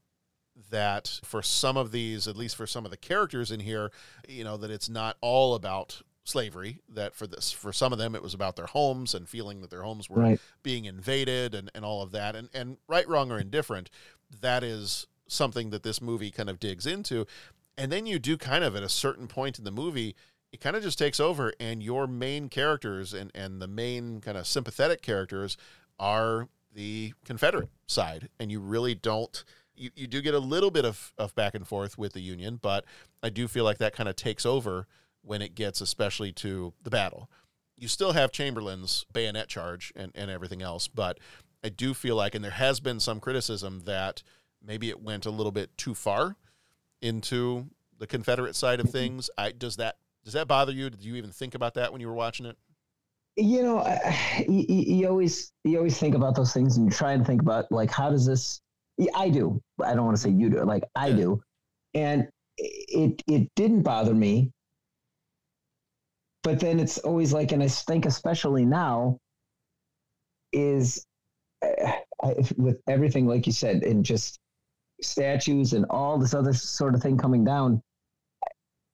that for some of these at least for some of the characters in here you know that it's not all about slavery that for this for some of them it was about their homes and feeling that their homes were Right. being invaded and, and all of that. And and right wrong or indifferent that is something that this movie kind of digs into and then you do kind of at a certain point in the movie it kind of just takes over and your main characters and and the main kind of sympathetic characters are the confederate side and you really don't you, you do get a little bit of, of back and forth with the union but i do feel like that kind of takes over when it gets especially to the battle. You still have Chamberlain's bayonet charge and, and everything else, but I do feel like, and there has been some criticism that maybe it went a little bit too far into the Confederate side of things. I does that does that bother you? Did you even think about that when you were watching it? You know, I- you, you always you always think about those things, and you try and think about like how does this? I do. I don't want to say you do. Like I do, and it it didn't bother me. But then it's always like, and I think especially now, is uh, I, with everything like you said, and just statues and all this other sort of thing coming down.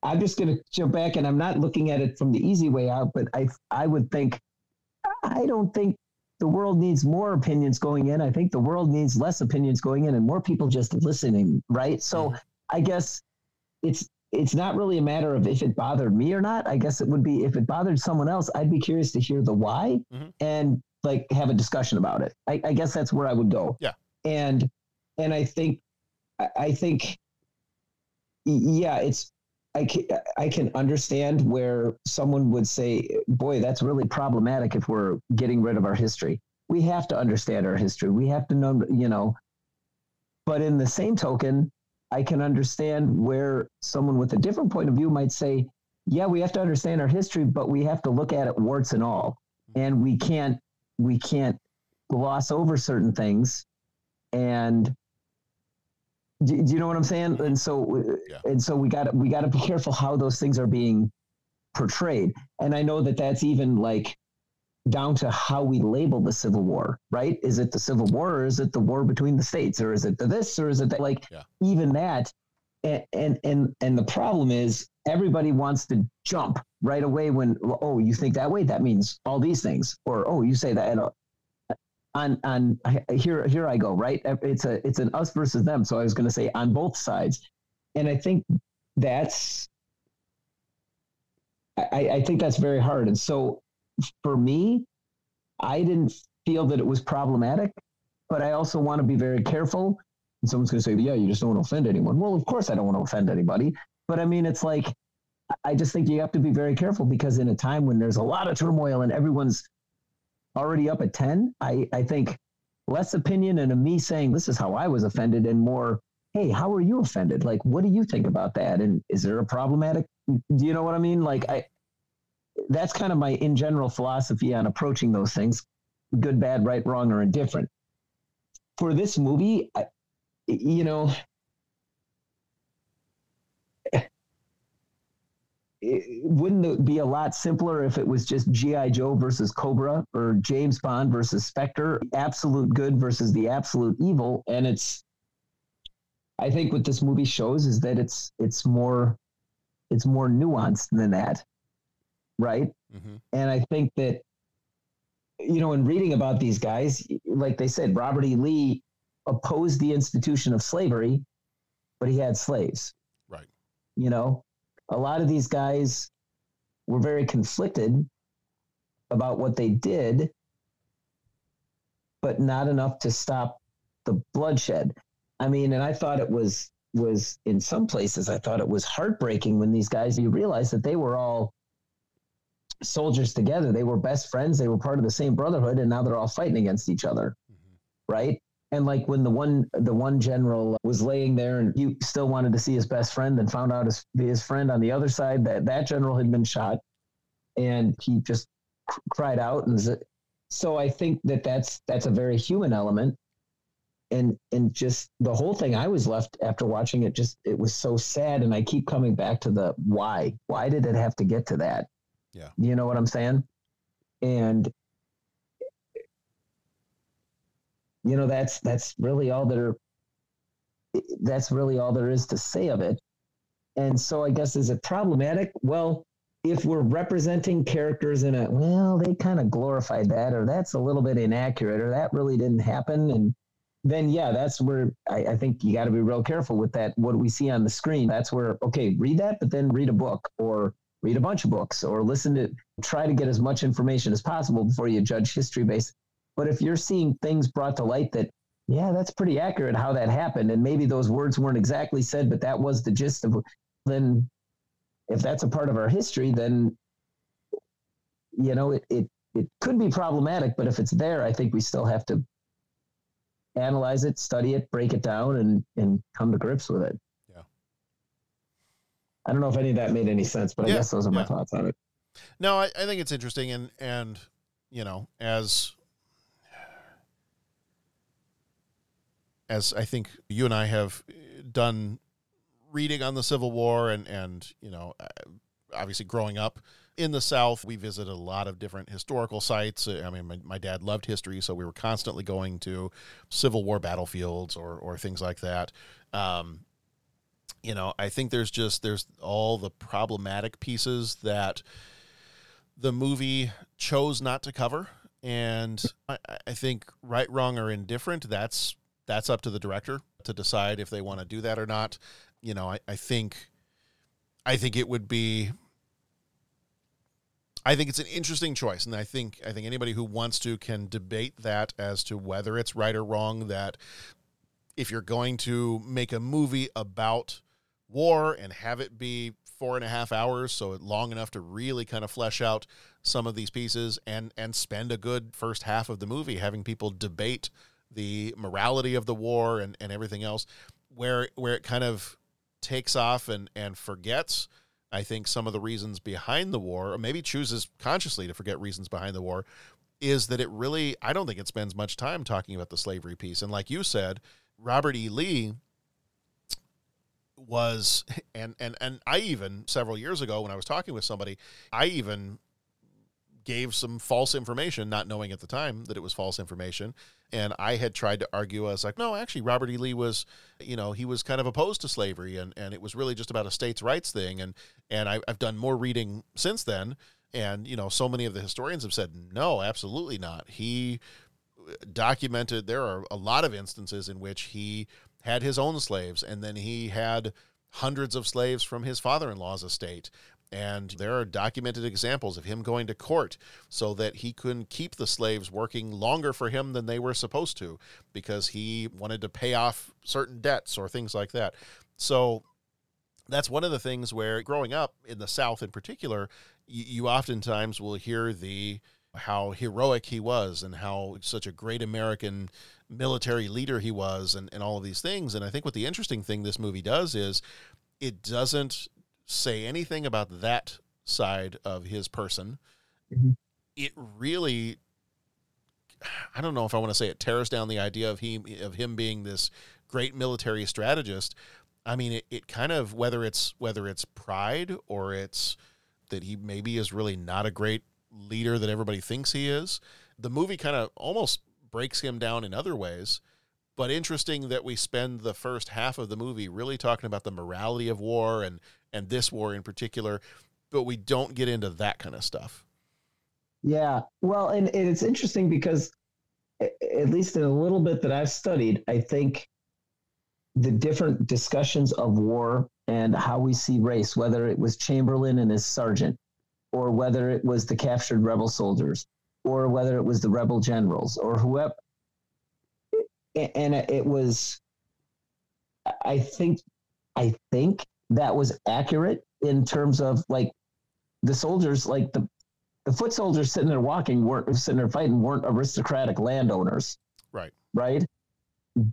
I'm just going to jump back, and I'm not looking at it from the easy way out, but I I would think I don't think the world needs more opinions going in. I think the world needs less opinions going in, and more people just listening, right? So mm-hmm. I guess it's it's not really a matter of if it bothered me or not. I guess it would be if it bothered someone else, I'd be curious to hear the why mm-hmm. and like have a discussion about it. I, I guess that's where I would go. Yeah. And and I think I- I think yeah, it's I can, I can understand where someone would say, boy, that's really problematic if we're getting rid of our history. we have to understand our history. We have to know, you know. But in the same token, I can understand where someone with a different point of view might say, yeah, we have to understand our history, but we have to look at it warts and all. Mm-hmm. And we can't we can't gloss over certain things. And do, do you know what I'm saying? And so yeah. and so we got we got to be careful how those things are being portrayed. And I know that that's even like down to how we label the Civil War, right? Is it the Civil War or is it the war between the states or is it the this or is it that? Like yeah. even that. And, and and and the problem is everybody wants to jump right away when oh you think that way that means all these things or oh you say that and, uh, on on here here I go right it's a it's an us versus them so I was going to say on both sides and I think that's I, I think that's very hard and so for me, I didn't feel that it was problematic, but I also want to be very careful. And someone's going to say, yeah, you just don't want to offend anyone. Well, of course I don't want to offend anybody. But I mean, it's like, I just think you have to be very careful because in a time when there's a lot of turmoil and everyone's already up at 10, I, I think less opinion and a me saying, this is how I was offended and more, hey, how are you offended? Like, what do you think about that? And is there a problematic, do you know what I mean? Like, I, that's kind of my in general philosophy on approaching those things good bad right wrong or indifferent for this movie I, you know it, wouldn't it be a lot simpler if it was just gi joe versus cobra or james bond versus spectre absolute good versus the absolute evil and it's i think what this movie shows is that it's it's more it's more nuanced than that right? Mm-hmm. And I think that, you know, in reading about these guys, like they said, Robert E. Lee opposed the institution of slavery, but he had slaves. Right. You know, a lot of these guys were very conflicted about what they did, but not enough to stop the bloodshed. I mean, and I thought it was was in some places I thought it was heartbreaking when these guys you realize that they were all soldiers together. They were best friends. They were part of the same brotherhood, and now they're all fighting against each other, mm-hmm. right? And like when the one the one general was laying there, and he still wanted to see his best friend, and found out his his friend on the other side that that general had been shot, and he just cried out. And so I think that that's that's a very human element, and and just the whole thing. I was left after watching it. Just it was so sad, and I keep coming back to the why. Why did it have to get to that? Yeah. You know what I'm saying? And you know that's that's really all there that's really all there is to say of it. And so I guess is it problematic? Well, if we're representing characters in a well, they kind of glorified that, or that's a little bit inaccurate, or that really didn't happen, and then yeah, that's where I, I think you got to be real careful with that. What we see on the screen, that's where okay, read that, but then read a book or read a bunch of books or listen to try to get as much information as possible before you judge history based but if you're seeing things brought to light that yeah that's pretty accurate how that happened and maybe those words weren't exactly said but that was the gist of it, then if that's a part of our history then you know it, it it could be problematic but if it's there i think we still have to analyze it study it break it down and and come to grips with it Yeah. I don't know if any of that made any sense, but I guess those are my thoughts on it. No, I, I think it's interesting, and and you know, as as I think you and I have done reading on the Civil War, and and you know, uh, obviously growing up in the South, we visited a lot of different historical sites. I mean, my, my dad loved history, so we were constantly going to Civil War battlefields or or things like that. Um, you know, I think there's just there's all the problematic pieces that the movie chose not to cover, and I, I think right, wrong, or indifferent. That's that's up to the director to decide if they want to do that or not. You know, I, I think I think it would be I think it's an interesting choice, and I think I think anybody who wants to can debate that as to whether it's right or wrong. That if you're going to make a movie about war and have it be four and a half hours, so long enough to really kind of flesh out some of these pieces and and spend a good first half of the movie having people debate the morality of the war and, and everything else. Where where it kind of takes off and and forgets, I think some of the reasons behind the war, or maybe chooses consciously to forget reasons behind the war, is that it really I don't think it spends much time talking about the slavery piece. And like you said, Robert E. Lee was and and and I even several years ago when I was talking with somebody, I even gave some false information, not knowing at the time that it was false information. And I had tried to argue, I was like, no, actually, Robert E. Lee was, you know, he was kind of opposed to slavery, and, and it was really just about a states' rights thing. And and I, I've done more reading since then, and you know, so many of the historians have said, no, absolutely not. He documented there are a lot of instances in which he had his own slaves, and then he had hundreds of slaves from his father-in-law's estate and there are documented examples of him going to court so that he couldn't keep the slaves working longer for him than they were supposed to because he wanted to pay off certain debts or things like that. So that's one of the things where growing up in the South in particular, you, you oftentimes will hear the how heroic he was and how such a great American military leader he was and, and all of these things. And I think what the interesting thing this movie does is it doesn't say anything about that side of his person, mm-hmm. it really I don't know if I want to say it tears down the idea of him of him being this great military strategist. I mean, it, it kind of whether it's whether it's pride or it's that he maybe is really not a great leader that everybody thinks he is. The movie kind of almost breaks him down in other ways. But interesting that we spend the first half of the movie really talking about the morality of war and and this war in particular, but we don't get into that kind of stuff. Yeah. Well, and, and it's interesting because, at least in a little bit that I've studied, I think the different discussions of war and how we see race, whether it was Chamberlain and his sergeant, or whether it was the captured rebel soldiers, or whether it was the rebel generals, or whoever. And it was, I think, I think that was accurate in terms of like the soldiers, like the the foot soldiers sitting there walking weren't sitting there fighting weren't aristocratic landowners. Right. Right.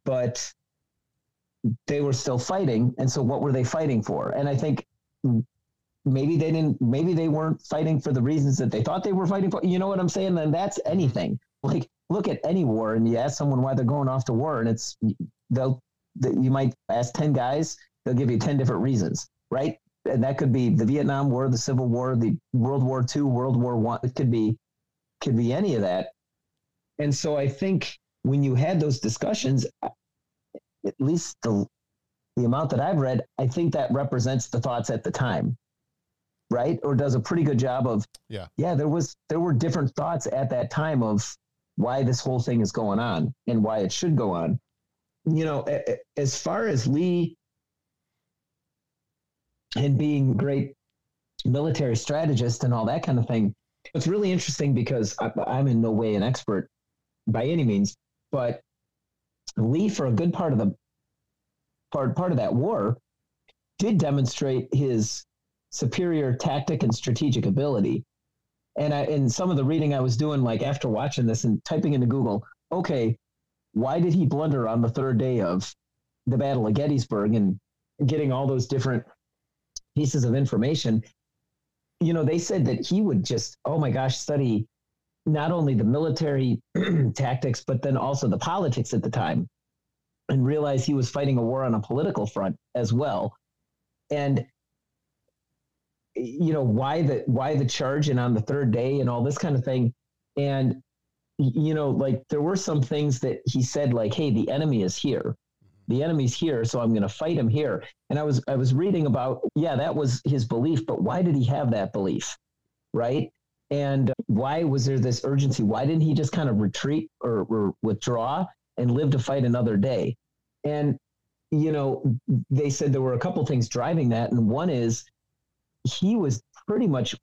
But they were still fighting. And so what were they fighting for? And I think maybe they didn't maybe they weren't fighting for the reasons that they thought they were fighting for. You know what I'm saying? And that's mm-hmm. anything. Like look at any war and you ask someone why they're going off to war and it's they'll you might ask 10 guys they'll give you 10 different reasons, right? And that could be the Vietnam War, the Civil War, the World War II, World War One. It could be, could be any of that. And so I think when you had those discussions, at least the the amount that I've read, I think that represents the thoughts at the time, right? Or does a pretty good job of, yeah, yeah. There was there were different thoughts at that time of why this whole thing is going on and why it should go on. You know, as far as Lee and being great military strategist and all that kind of thing. It's really interesting because I, I'm in no way an expert by any means, but Lee, for a good part of the part part of that war, did demonstrate his superior tactic and strategic ability. And I, in some of the reading I was doing, like after watching this and typing into Google, okay, why did he blunder on the third day of the Battle of Gettysburg and getting all those different pieces of information, you know, they said that he would just, oh my gosh, study not only the military tactics, but then also the politics at the time and realize he was fighting a war on a political front as well. And you know why the why the charge and on the third day and all this kind of thing and you know like there were some things that he said like hey the enemy is here the enemy's here, so I'm going to fight him here. And I was I was reading about yeah, that was his belief, but why did he have that belief, right? And why was there this urgency? Why didn't he just kind of retreat or, or withdraw and live to fight another day? And you know, they said there were a couple things driving that, and one is he was pretty much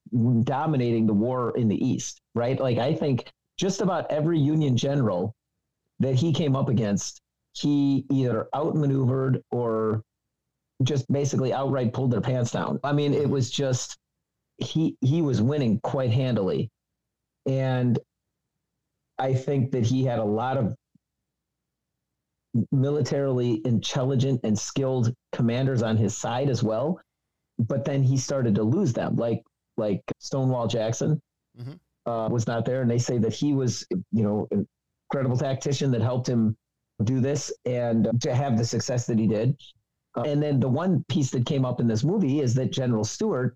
dominating the war in the East, right? Like I think just about every Union general that he came up against he either outmaneuvered or just basically outright pulled their pants down. I mean, it was just he he was winning quite handily, and I think that he had a lot of militarily intelligent and skilled commanders on his side as well. But then he started to lose them, like like Stonewall Jackson Mhm. uh, was not there, and they say that he was, you know, an incredible tactician that helped him do this and to have the success that he did. Uh, and then the one piece that came up in this movie is that General Stuart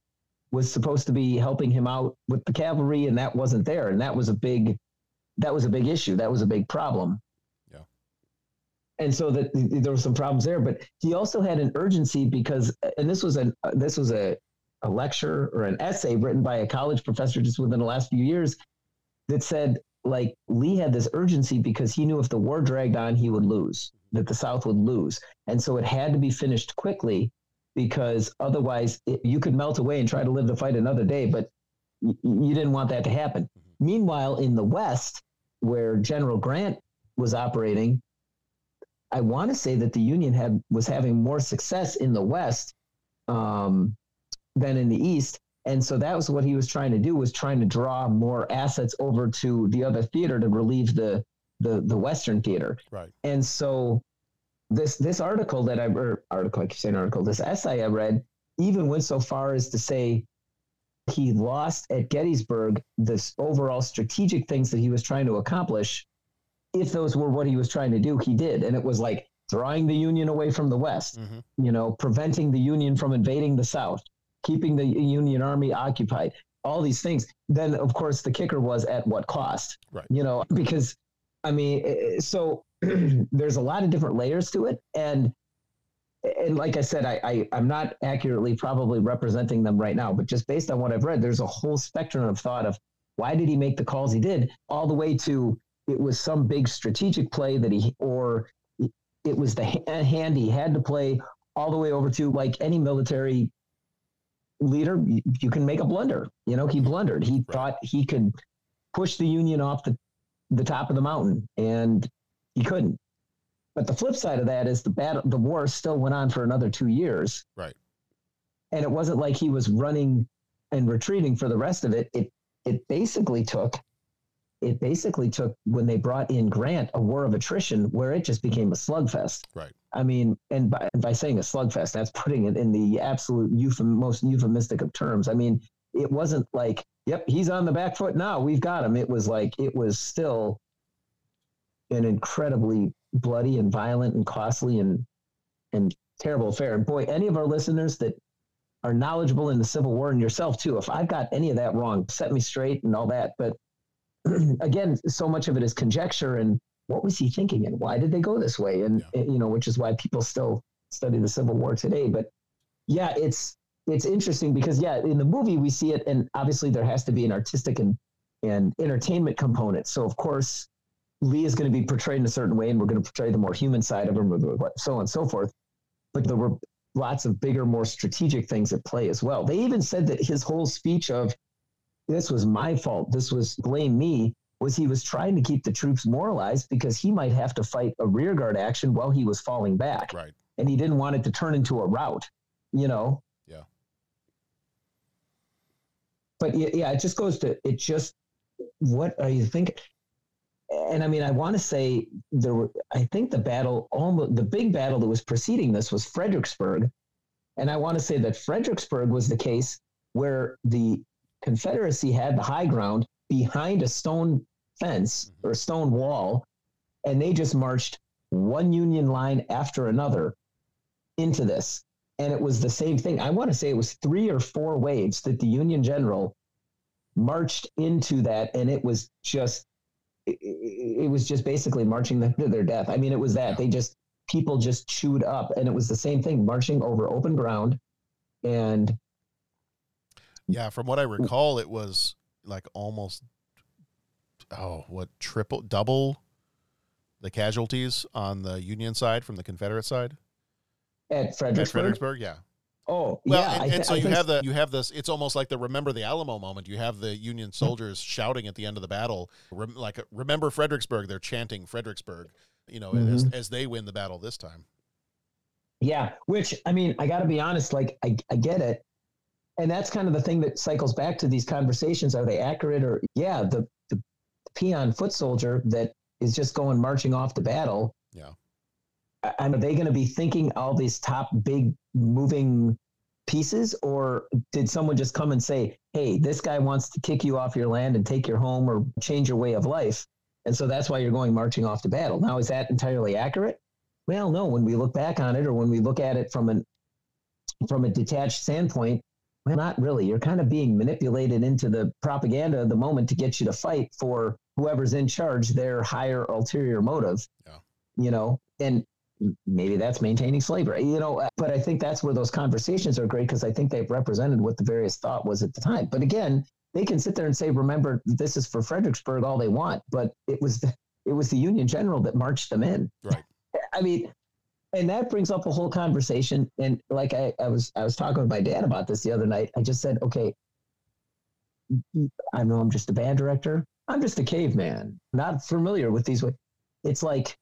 was supposed to be helping him out with the cavalry, and that wasn't there, and that was a big that was a big issue. That was a big problem. Yeah. And so that there were some problems there, but he also had an urgency because, and this was a this was a a lecture or an essay written by a college professor just within the last few years that said like Lee had this urgency because he knew if the war dragged on, he would lose, that the South would lose. And so it had to be finished quickly because otherwise it, you could melt away and try to live the fight another day, but y- you didn't want that to happen. Meanwhile, in the West, where General Grant was operating, I want to say that the Union had was having more success in the West um, than in the East, and so that was what he was trying to do was trying to draw more assets over to the other theater to relieve the the the Western theater. Right. And so this this article that I or article I keep saying article this essay I read even went so far as to say he lost at Gettysburg this overall strategic things that he was trying to accomplish. If those were what he was trying to do, he did, and it was like drawing the Union away from the West. Mm-hmm. You know, preventing the Union from invading the South, keeping the Union Army occupied. All these things. Then, of course, the kicker was at what cost? Right. You know, because I mean, eh, so there's a lot of different layers to it, and and like I said, I, I I'm not accurately probably representing them right now, but just based on what I've read, there's a whole spectrum of thought of why did he make the calls he did, all the way to it was some big strategic play that he or it was the ha- hand he had to play, all the way over to like any military leader, you, can make a blunder. You know, he mm-hmm. blundered. He thought he could push the Union off the the top of the mountain, and he couldn't. But the flip side of that is the battle, the war still went on for another two years, Right. and it wasn't like he was running and retreating for the rest of it. It it basically took it basically took when they brought in Grant a war of attrition where it just became a slugfest. Right. I mean, and by, by saying a slugfest, that's putting it in the absolute euphem, most euphemistic of terms. I mean, it wasn't like, yep, he's on the back foot now, we've got him. It was like it was still an incredibly bloody and violent and costly and and terrible affair. And boy, any of our listeners that are knowledgeable in the Civil War and yourself too, if I've got any of that wrong, set me straight and all that. But again, so much of it is conjecture and what was he thinking and why did they go this way? And you know, which is why people still study the Civil War today. But yeah, it's it's interesting because yeah, in the movie we see it, and obviously there has to be an artistic and and entertainment component. So of course, Lee is going to be portrayed in a certain way, and we're going to portray the more human side of him, so on and so forth. But there were lots of bigger, more strategic things at play as well. They even said that his whole speech of this was my fault, this was blame me, was he was trying to keep the troops moralized because he might have to fight a rearguard action while he was falling back. Right. And he didn't want it to turn into a rout, you know? Yeah. But yeah, it just goes to, it just, what are you thinking? And I mean, I want to say there were, I think the battle, almost the big battle that was preceding this was Fredericksburg. And I want to say that Fredericksburg was the case where the Confederacy had the high ground behind a stone fence mm-hmm. or stone wall, and they just marched one Union line after another into this. And it was the same thing. I want to say it was three or four waves that the Union general marched into that, and it was just it, it was just basically marching them to their death. I mean, it was that they just people just chewed up, and it was the same thing, marching over open ground, and Yeah, from what I recall, it was like almost oh, what triple, double the casualties on the Union side from the Confederate side at Fredericksburg. At Fredericksburg, yeah. Oh, Well, yeah. and, thi- so I you have the you have this. It's almost like the remember the Alamo moment. You have the Union soldiers shouting at the end of the battle, rem, like remember Fredericksburg. They're chanting Fredericksburg. You know, as, Mhm. as they win the battle this time. Yeah, which I mean, I got to be honest. Like, I, I get it, and that's kind of the thing that cycles back to these conversations. Are they accurate or yeah, the peon foot soldier that is just going marching off to battle. Yeah, I, are they going to be thinking all these top big moving pieces, or did someone just come and say, "Hey, this guy wants to kick you off your land and take your home or change your way of life"? And so that's why you're going marching off to battle. Now, is that entirely accurate? Well, no. When we look back on it, or when we look at it from an from a detached standpoint, well, not really. You're kind of being manipulated into the propaganda of the moment to get you to fight for whoever's in charge, their higher ulterior motive. Yeah. You know, and maybe that's maintaining slavery. You know, but I think that's where those conversations are great because I think they've represented what the various thought was at the time. But again, they can sit there and say, "Remember, this is for Fredericksburg," all they want, but it was the, it was the Union general that marched them in. Right. I mean, and that brings up a whole conversation. And like I, I was, I was talking with my dad about this the other night. I just said, okay, I know I'm just a band director. I'm just a caveman, not familiar with these. It's like,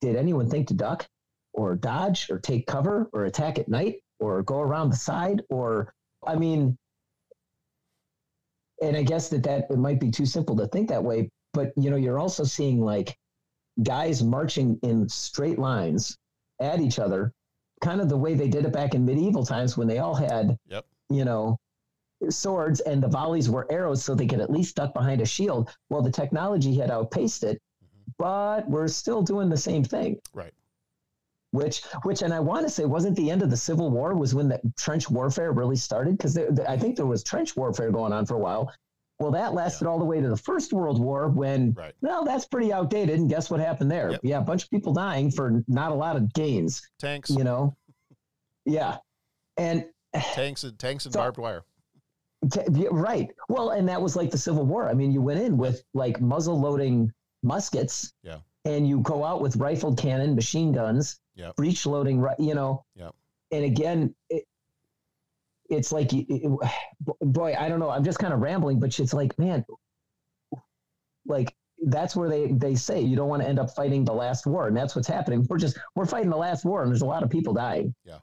did anyone think to duck or dodge or take cover or attack at night or go around the side? Or, I mean, and I guess that that it might be too simple to think that way, but you know, you're also seeing like guys marching in straight lines at each other, kind of the way they did it back in medieval times when they all had, yep. you know, swords and the volleys were arrows so they could at least duck behind a shield. Well, the technology had outpaced it, mm-hmm. but we're still doing the same thing. Right. Which, which, and I want to say, wasn't the end of the Civil War was when the trench warfare really started? Because I think there was trench warfare going on for a while, well, that lasted yeah. all the way to the First World War when, right. well, that's pretty outdated. And guess what happened there? Yep. Yeah, a bunch of people dying for not a lot of gains. Tanks. You know? Yeah. And tanks and tanks and so, barbed wire. Right. Well, and that was like the Civil War. I mean, you went in with like muzzle loading muskets. Yeah. And you go out with rifled cannon, machine guns, yeah. breech loading, you know. Yeah. And again, it, it's like, it, boy, I don't know. I'm just kind of rambling, but it's like, man, like that's where they they say you don't want to end up fighting the last war, and that's what's happening. We're just we're fighting the last war, and there's a lot of people dying. Yeah,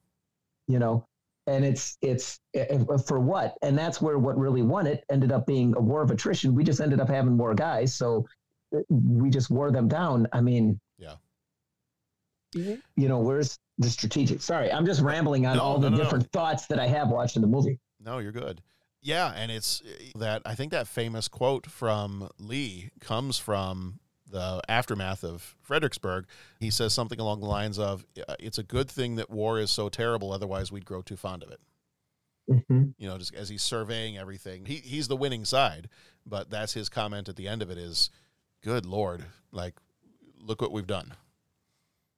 you know, and it's it's for what, and that's where what really won it ended up being a war of attrition. We just ended up having more guys, so uh, we just wore them down. I mean, yeah, you know, where's the strategic? Sorry, I'm just rambling on no, all the no, no, different thoughts that I have watching the movie. No, you're good. Yeah, and it's uh, that I think that famous quote from Lee comes from the aftermath of Fredericksburg. He says something along the lines of, "It's a good thing that war is so terrible; otherwise, we'd grow too fond of it." Mm-hmm. You know, just as he's surveying everything, he he's the winning side, but that's his comment at the end of it is, "Good Lord, like, look what we've done."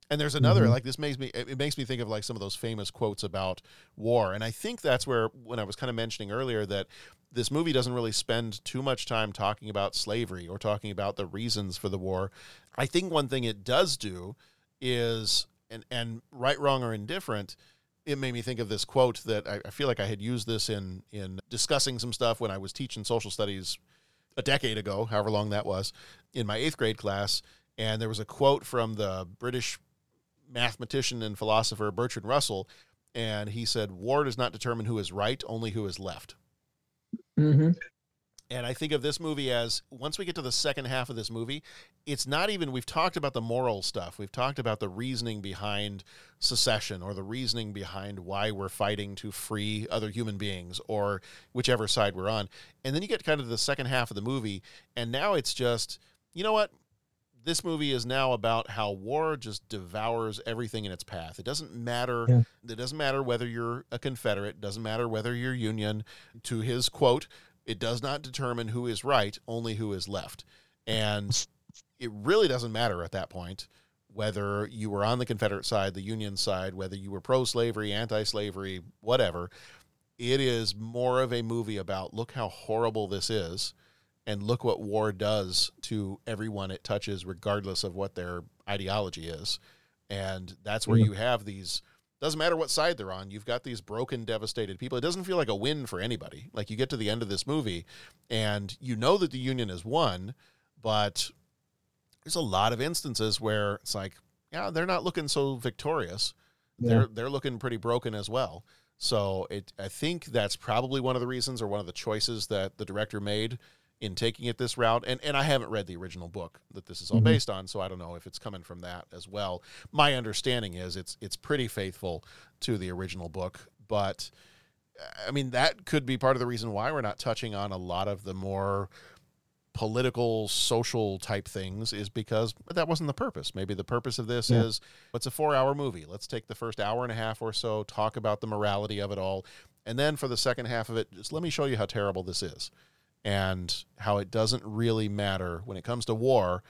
And there's another mm-hmm. like this makes me it makes me think of like some of those famous quotes about war, and I think that's where when I was kind of mentioning earlier that this movie doesn't really spend too much time talking about slavery or talking about the reasons for the war. I think one thing it does do is and and right, wrong, or indifferent. It made me think of this quote that I, I feel like I had used this in in discussing some stuff when I was teaching social studies a decade ago, however long that was, in my eighth grade class. And there was a quote from the British mathematician and philosopher Bertrand Russell, and he said, "War does not determine who is right, only who is left." Mm-hmm. And I think of this movie as once we get to the second half of this movie, it's not even, we've talked about the moral stuff. We've talked about the reasoning behind secession or the reasoning behind why we're fighting to free other human beings or whichever side we're on. And then you get kind of the second half of the movie, and now it's just, you know what? This movie is now about how war just devours everything in its path. It doesn't matter. Yeah. It doesn't matter whether you're a Confederate. It doesn't matter whether you're Union. To his quote, it does not determine who is right, only who is left. And it really doesn't matter at that point whether you were on the Confederate side, the Union side, whether you were pro slavery, anti slavery, whatever. It is more of a movie about look how horrible this is and look what war does to everyone it touches regardless of what their ideology is and that's where you have these doesn't matter what side they're on you've got these broken devastated people it doesn't feel like a win for anybody like you get to the end of this movie and you know that the union has won but there's a lot of instances where it's like yeah, they're not looking so victorious. Yeah. They're they're looking pretty broken as well. So it I think that's probably one of the reasons or one of the choices that the director made in taking it this route. And and I haven't read the original book that this is all Mhm. based on, so I don't know if it's coming from that as well. My understanding is it's it's pretty faithful to the original book, but I mean that could be part of the reason why we're not touching on a lot of the more political social type things is because that wasn't the purpose maybe the purpose of this Yeah. is it's a four hour movie let's take the first hour and a half or so talk about the morality of it all and then for the second half of it just let me show you how terrible this is and how it doesn't really matter when it comes to war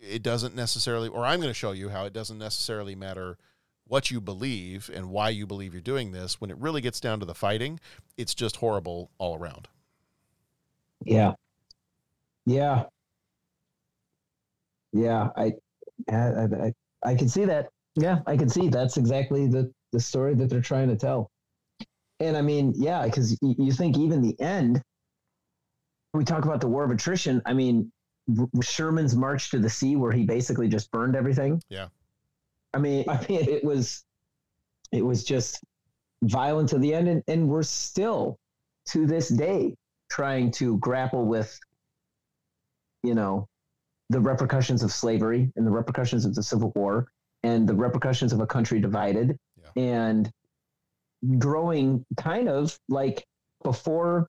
it doesn't necessarily or i'm going to show you how it doesn't necessarily matter what you believe and why you believe you're doing this when it really gets down to the fighting it's just horrible all around Yeah. Yeah. Yeah. I, I, I, I can see that. Yeah, I can see that's exactly the the story that they're trying to tell. And I mean, yeah, because you, think even the end. We talk about the war of attrition. I mean, Sherman's march to the sea, where he basically just burned everything. yeah I mean, I mean, it was, it was just violent to the end, and, and we're still, to this day, trying to grapple with, you know, the repercussions of slavery and the repercussions of the Civil War and the repercussions of a country divided, and growing kind of like before.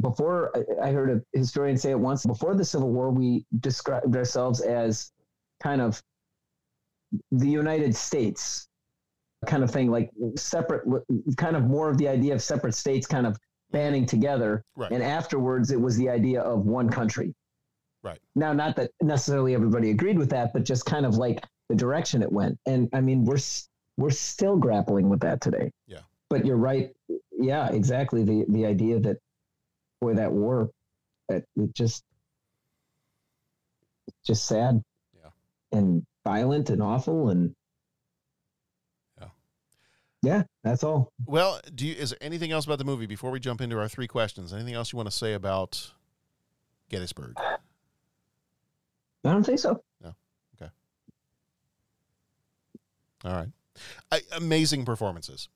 Before I- heard a historian say it once, before the Civil War, we described ourselves as kind of the United States kind of thing, like separate, kind of more of the idea of separate states kind of banding together. Right. And afterwards, it was the idea of one country. Right. Now, not that necessarily everybody agreed with that, but just kind of like the direction it went. And I mean, we're we're still grappling with that today. Yeah. But you're right. Yeah, exactly. The the idea that boy, that war, it, it just it's just sad. Yeah. And violent and awful and Yeah. Yeah, that's all. Well, do you, is there anything else about the movie before we jump into our three questions? Anything else you want to say about Gettysburg? I don't think so. No. Okay. All right. I, amazing performances.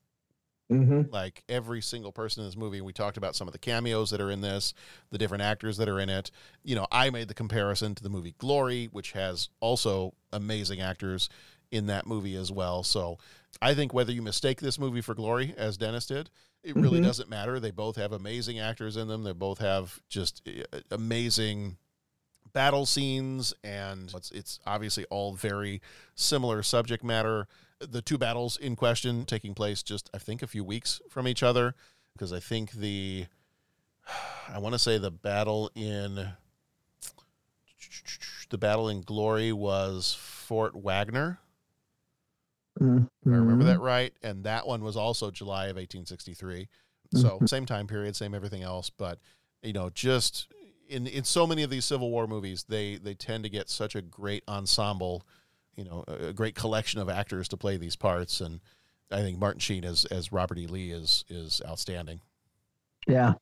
Mm-hmm. Like every single person in this movie, we talked about some of the cameos that are in this, the different actors that are in it. You know, I made the comparison to the movie Glory, which has also amazing actors in that movie as well. So I think whether you mistake this movie for Glory, as Dennis did, it really Mhm. doesn't matter. They both have amazing actors in them. They both have just uh, amazing battle scenes and it's, it's obviously all very similar subject matter the two battles in question taking place just i think a few weeks from each other because i think the i want to say the battle in the battle in glory was fort wagner Mm-hmm. I remember that right. And that one was also July of 1863. So same time period, same everything else. But you know, just in in so many of these Civil War movies, they they tend to get such a great ensemble, you know, a, a great collection of actors to play these parts. And I think Martin Sheen as as Robert E. Lee is is outstanding. Yeah.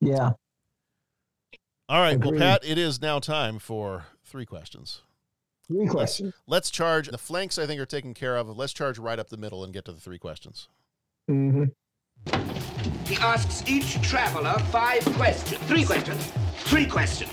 Yeah. All right, well, Pat, it is now time for three questions. Three Let's, questions. let's charge the flanks. I think are taken care of. Let's charge right up the middle and get to the three questions. Mm-hmm. He asks each traveler five questions. Three questions. Three questions.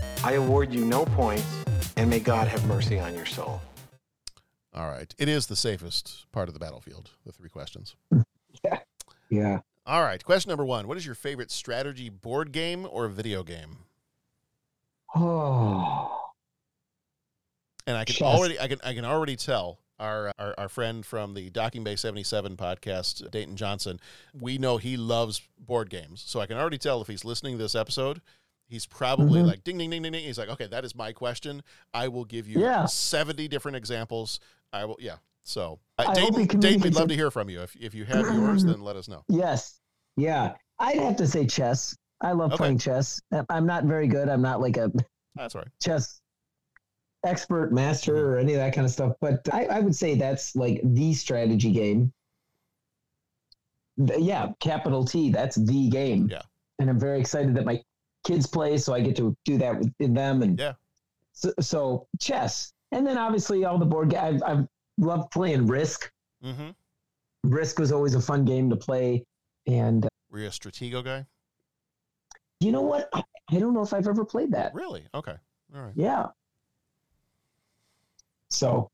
I award you no points, and may God have mercy on your soul. All right, it is the safest part of the battlefield. The three questions. Yeah. Yeah. All right, question number one: What is your favorite strategy board game or video game? Oh. And I can Chess. already, I can, I can already tell our, our our friend from the Docking Bay seventy seven podcast, Dayton Johnson. We know he loves board games, so I can already tell if he's listening to this episode, He's probably Mhm. like ding ding ding ding ding. He's like, okay, that is my question. I will give you Yeah. seventy different examples. I will, yeah. So, uh, I hope he Dayton, Dayton, we'd love to hear from you. If if you have yours, then let us know. Yes. Yeah. I'd have to say chess. I love Okay. playing chess. I'm not very good. I'm not like a That's right. chess expert, master, or any of that kind of stuff. But I, I would say that's like the strategy game. Yeah, capital T. That's the game. Yeah. And I'm very excited that my kids play, so I get to do that with them. And yeah. So, so chess, and then obviously all the board. ga- I've I've loved playing Risk. Mm-hmm. Risk was always a fun game to play, and uh, Were you a Stratego guy? you know what? I, I don't know if I've ever played that. Really? Okay. All right. Yeah. So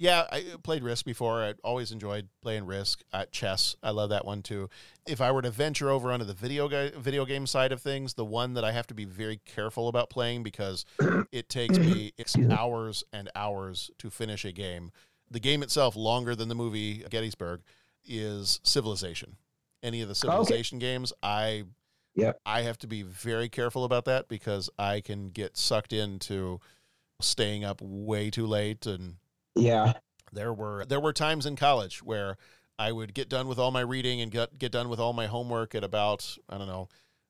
Yeah, I uh, played Risk before. I always enjoyed playing Risk at chess. I love that one too. If I were to venture over onto the video ga- video game side of things, the one that I have to be very careful about playing because it takes me hours and hours to finish a game. The game itself longer than the movie Gettysburg is Civilization. Any of the oh, Civilization games, I Yep. I have to be very careful about that because I can get sucked into staying up way too late and yeah, there were there were times in college where I would get done with all my reading and get get done with all my homework at about I don't know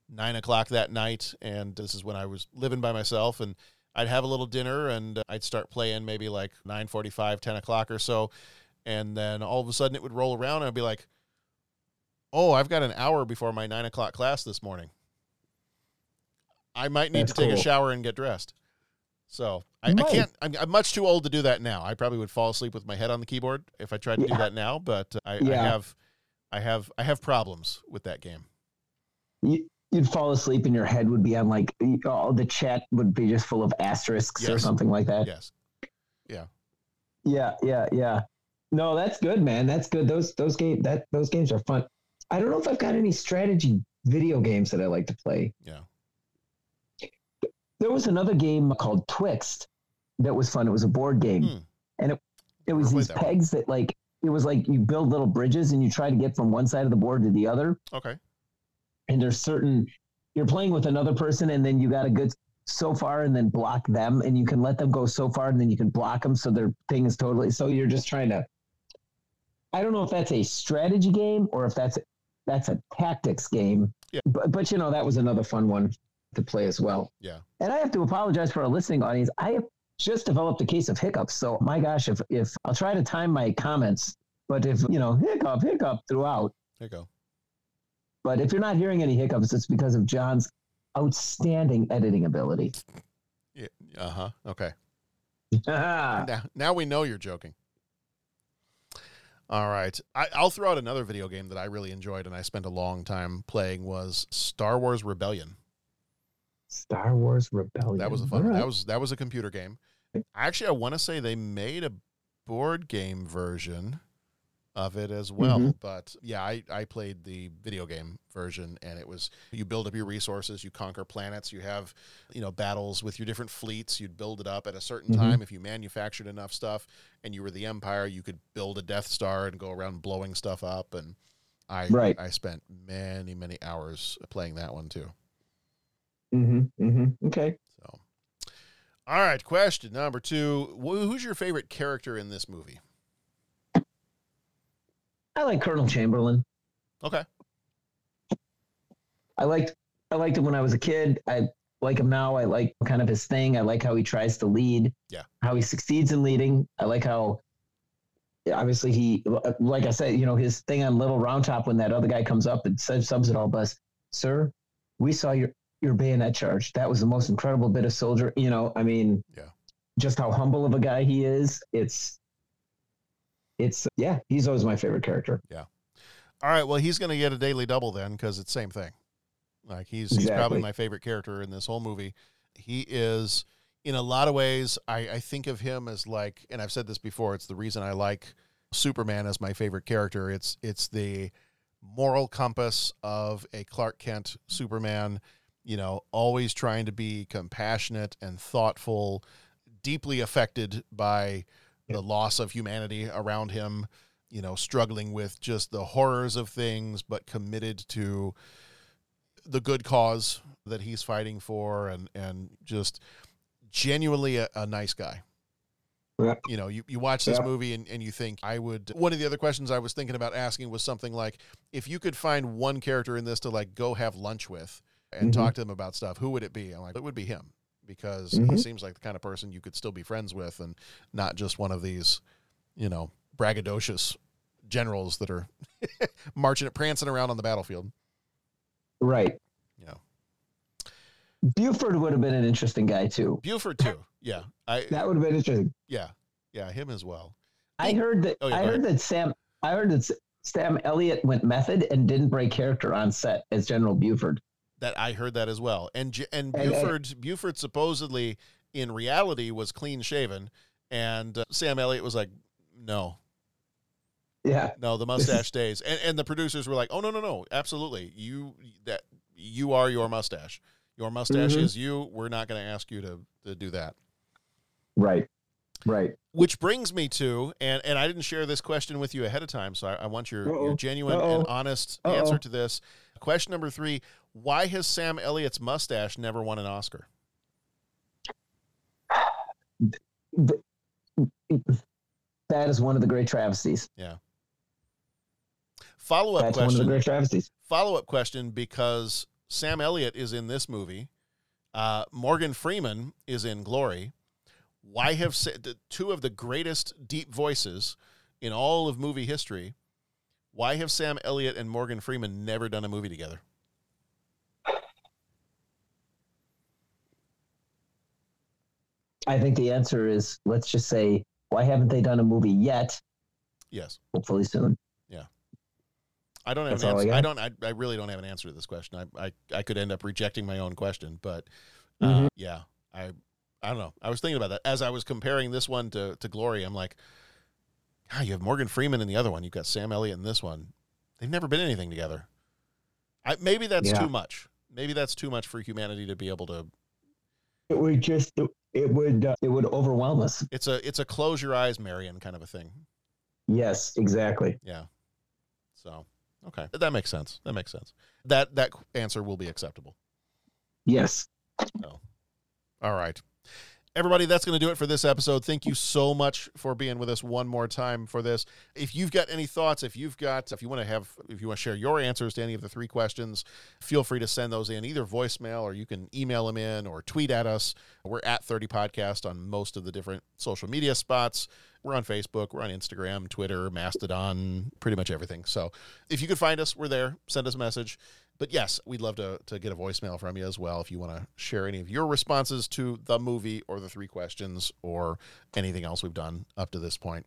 nine o'clock that night, and this is when I was living by myself, and I'd have a little dinner and I'd start playing maybe like 9:45, 10 o'clock or so, and then all of a sudden it would roll around and I'd be like, "Oh, I've got an hour before my nine o'clock class this morning. I might need That's to take a shower and get dressed." So I, I can't. I'm, I'm much too old to do that now. I probably would fall asleep with my head on the keyboard if I tried to do that now. But I, I have, I have, I have problems with that game. you, you'd fall asleep and your head would be on like all the chat would be just full of asterisks or something like that. Yes. Yeah. Yeah, yeah, yeah. No, that's good, man. That's good. Those those game that those games are fun. I don't know if I've got any strategy video games that I like to play. Yeah. There was another game called Twixt that was fun. It was a board game, Hmm. and it it was these that one. pegs that like it was like you build little bridges and you try to get from one side of the board to the other. Okay. and there's certain you're playing with another person and then you got a good so far and then block them and you can let them go so far and then you can block them so their thing is totally so you're just trying to i don't know if that's a strategy game or if that's that's a tactics game Yeah. but, but you know that was another fun one to play as well Yeah. and i have to apologize for our listening audience i have just developed a case of hiccups so my gosh if if i'll try to time my comments but if you know hiccup hiccup throughout There you go. but if you're not hearing any hiccups, it's because of John's outstanding editing ability. Yeah. Uh huh. Okay. Now, now we know you're joking. All right. I, I'll throw out another video game that I really enjoyed and I spent a long time playing was Star Wars Rebellion. Star Wars Rebellion. That was a fun. Right. That was that was a computer game. Actually, I want to say they made a board game version of it as well. Mhm. But yeah, I, I played the video game version, and it was you build up your resources, you conquer planets, you have you know battles with your different fleets. You'd build it up at a certain Mhm. time if you manufactured enough stuff, and you were the Empire. You could build a Death Star and go around blowing stuff up. And I Right. I spent many many hours playing that one too. Mm-hmm, mm-hmm. Okay. So, all right, question number two: Who's your favorite character in this movie? I like Colonel Chamberlain. Okay, I liked I liked him when I was a kid. I like him now. I like kind of his thing. I like how he tries to lead. Yeah. How he succeeds in leading. I like how obviously he like I said, you know, his thing on Little Round Top when that other guy comes up and says sums it all best. Sir, we saw your your bayonet charge. That was the most incredible bit of soldier. You know, I mean, Yeah. just how humble of a guy he is. It's it's yeah, he's always my favorite character. yeah. All right, well, he's going to get a daily double then because it's same thing. Like he's he's probably my favorite character in this whole movie. He is in a lot of ways. I, I think of him as like, and I've said this before. It's the reason I like Superman as my favorite character. It's it's the moral compass of a Clark Kent Superman. You know, always trying to be compassionate and thoughtful, deeply affected by the loss of humanity around him. You know, struggling with just the horrors of things, but committed to the good cause that he's fighting for, and and just genuinely a, a nice guy. Yeah. You know, you, you watch this Yeah. movie and, and you think I would. One of the other questions I was thinking about asking was something like, if you could find one character in this to like go have lunch with and Mhm. talk to them about stuff, who would it be? I'm like, it would be him because he Mhm. seems like the kind of person you could still be friends with and not just one of these, you know, braggadocious generals that are marching, and prancing around on the battlefield. Right. Yeah. Buford would have been an interesting guy too. Buford too. Yeah. I That would have been interesting. yeah. Yeah, him as well. I heard that. Oh, yeah, I heard ahead. that Sam. I heard that Sam Elliott went method and didn't break character on set as General Buford. That I heard that as well. And and Buford Buford supposedly in reality was clean shaven and uh, Sam Elliott was like no. Yeah. No, the mustache stays. And and the producers were like, "Oh no, no, no. Absolutely. You that you are your mustache. Your mustache Mhm. is you. We're not going to ask you to to do that." Right. Right. Which brings me to, and, and I didn't share this question with you ahead of time, so I, I want your, your genuine Uh-oh. and honest Uh-oh. answer to this. Question number three Why has Sam Elliott's mustache never won an Oscar? That is one of the great travesties. Yeah. Follow up That's one of the question. great travesties. Follow up question because Sam Elliott is in this movie. Uh, Morgan Freeman is in Glory. Why have two of the greatest deep voices in all of movie history? Why have Sam Elliott and Morgan Freeman never done a movie together? I think the answer is let's just say, why haven't they done a movie yet? Yes. Hopefully soon. Yeah. I don't have That's an all I answer. I, don't. I, I really don't have an answer to this question. I, I, I could end up rejecting my own question, but uh, Mhm. yeah, I I don't know. I was thinking about that as I was comparing this one to to Glory. I'm like, God, you have Morgan Freeman in the other one. You've got Sam Elliott in this one. They've never been anything together. I, maybe that's Yeah. too much. Maybe that's too much for humanity to be able to. It would just it would uh, it would overwhelm us. It's a it's a close your eyes, Marion kind of a thing. Yes, exactly. Yeah. So okay, that makes sense. That makes sense. That that answer will be acceptable. Yes. So, all right. Everybody, that's going to do it for this episode. Thank you so much for being with us one more time for this. If you've got any thoughts, if you've got, if you want to have, if you want to share your answers to any of the three questions, feel free to send those in either voicemail or you can email them in or tweet at us. We're at 30 Podcast on most of the different social media spots. We're on Facebook, we're on Instagram, Twitter, Mastodon, pretty much everything. So if you could find us, we're there. Send us a message. But yes, we'd love to, to get a voicemail from you as well if you want to share any of your responses to the movie or the three questions or anything else we've done up to this point.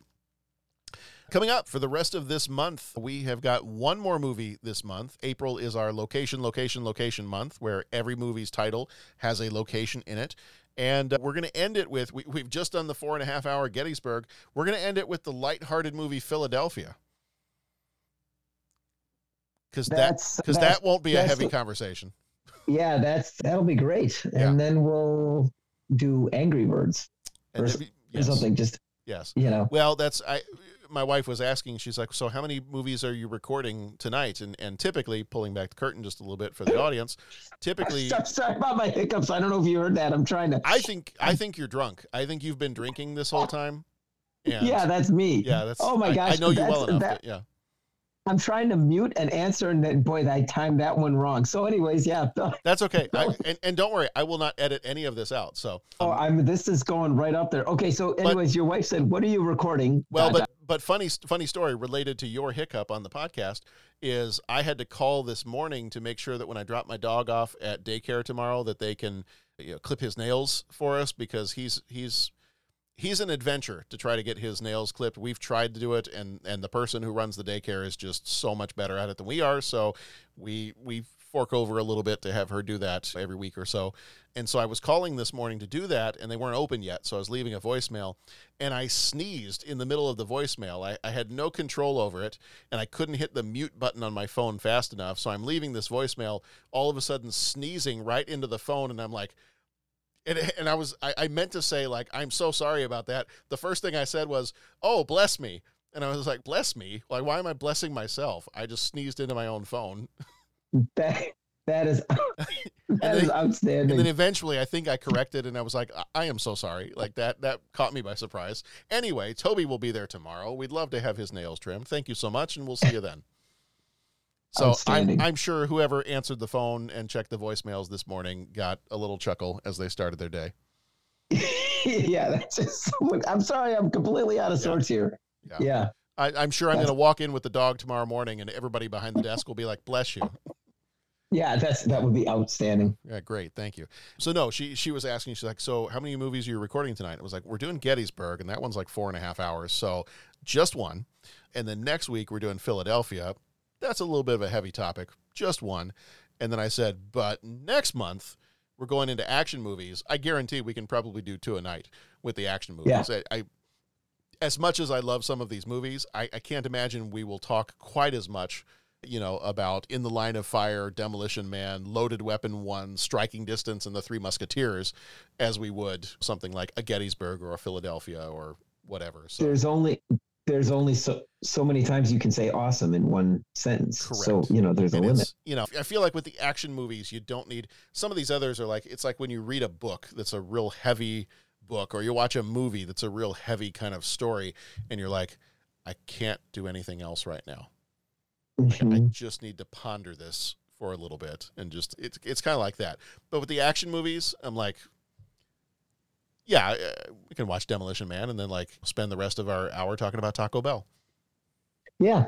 Coming up for the rest of this month, we have got one more movie this month. April is our location, location, location month, where every movie's title has a location in it. And uh, we're going to end it with we, we've just done the four and a half hour Gettysburg. We're going to end it with the lighthearted movie Philadelphia. Because that, That's- because that won't be a heavy conversation. Yeah, that's that'll be great. Yeah. And then we'll do Angry Birds or, if you- or yes. something. Just Yes. you know. Well, that's I. My wife was asking. She's like, "So, how many movies are you recording tonight?" And and typically, pulling back the curtain just a little bit for the audience, typically, Sorry, sorry about my hiccups. I don't know if you heard that. I'm trying to. I think I think you're drunk. I think you've been drinking this whole time. And yeah, that's me. yeah, that's. Oh my gosh, I know you well enough. that- yeah. I'm trying to mute and answer, and then boy, I timed that one wrong. So, anyways, yeah. That's okay. I, and and don't worry, I will not edit any of this out. So Oh, um, I'm. This is going right up there. Okay, so anyways, your wife said, "What are you recording?" Well, but but funny funny story related to your hiccup on the podcast is I had to call this morning to make sure that when I drop my dog off at daycare tomorrow that they can you know, clip his nails for us because he's he's he's an adventure to try to get his nails clipped. We've tried to do it and and the person who runs the daycare is just so much better at it than we are, so we we fork over a little bit to have her do that every week or so. And so I was calling this morning to do that, and they weren't open yet. So I was leaving a voicemail, and I sneezed in the middle of the voicemail. I, I had no control over it, and I couldn't hit the mute button on my phone fast enough. So I'm leaving this voicemail, all of a sudden sneezing right into the phone, and I'm like, and, and I was I, I meant to say like I'm so sorry about that. The first thing I said was, "Oh, bless me," and I was like, "Bless me? Like why am I blessing myself?" I just sneezed into my own phone. that That is that And is outstanding. And then eventually, I think I corrected, and I was like, I, I am so sorry. Like that, that caught me by surprise. Anyway, Toby will be there tomorrow. We'd love to have his nails trimmed. Thank you so much, and we'll see you then. So I'm, I'm sure whoever answered the phone and checked the voicemails this morning got a little chuckle as they started their day. yeah, that's just. I'm sorry, I'm completely out of sorts here. Yeah. Yeah. I, I'm sure I'm going to walk in with the dog tomorrow morning, and everybody behind the desk will be like, "Bless you." Yeah, that's that would be outstanding. Yeah, great, thank you. So no, she she was asking. She's like, "So how many movies are you recording tonight?" It was like, "We're doing Gettysburg, and that one's like four and a half hours, so just one." And then next week we're doing Philadelphia. That's a little bit of a heavy topic, just one. And then I said, "But next month we're going into action movies. I guarantee we can probably do two a night with the action movies." Yeah. I, I as much as I love some of these movies, I, I can't imagine we will talk quite as much, you know, about In the Line of Fire, Demolition Man, Loaded Weapon One, Striking Distance, and The Three Musketeers as we would something like a Gettysburg or a Philadelphia or whatever. So There's only there's only so so many times you can say awesome in one sentence. So you know, there's a And limit. You know, I feel like with the action movies, you don't need some of these others are like it's like when you read a book that's a real heavy book, or you watch a movie that's a real heavy kind of story, and you're like, I can't do anything else right now. Mm-hmm. I just need to ponder this for a little bit, and just it's it's kind of like that. But with the action movies, I'm like, yeah, uh, we can watch Demolition Man, and then like spend the rest of our hour talking about Taco Bell Yeah.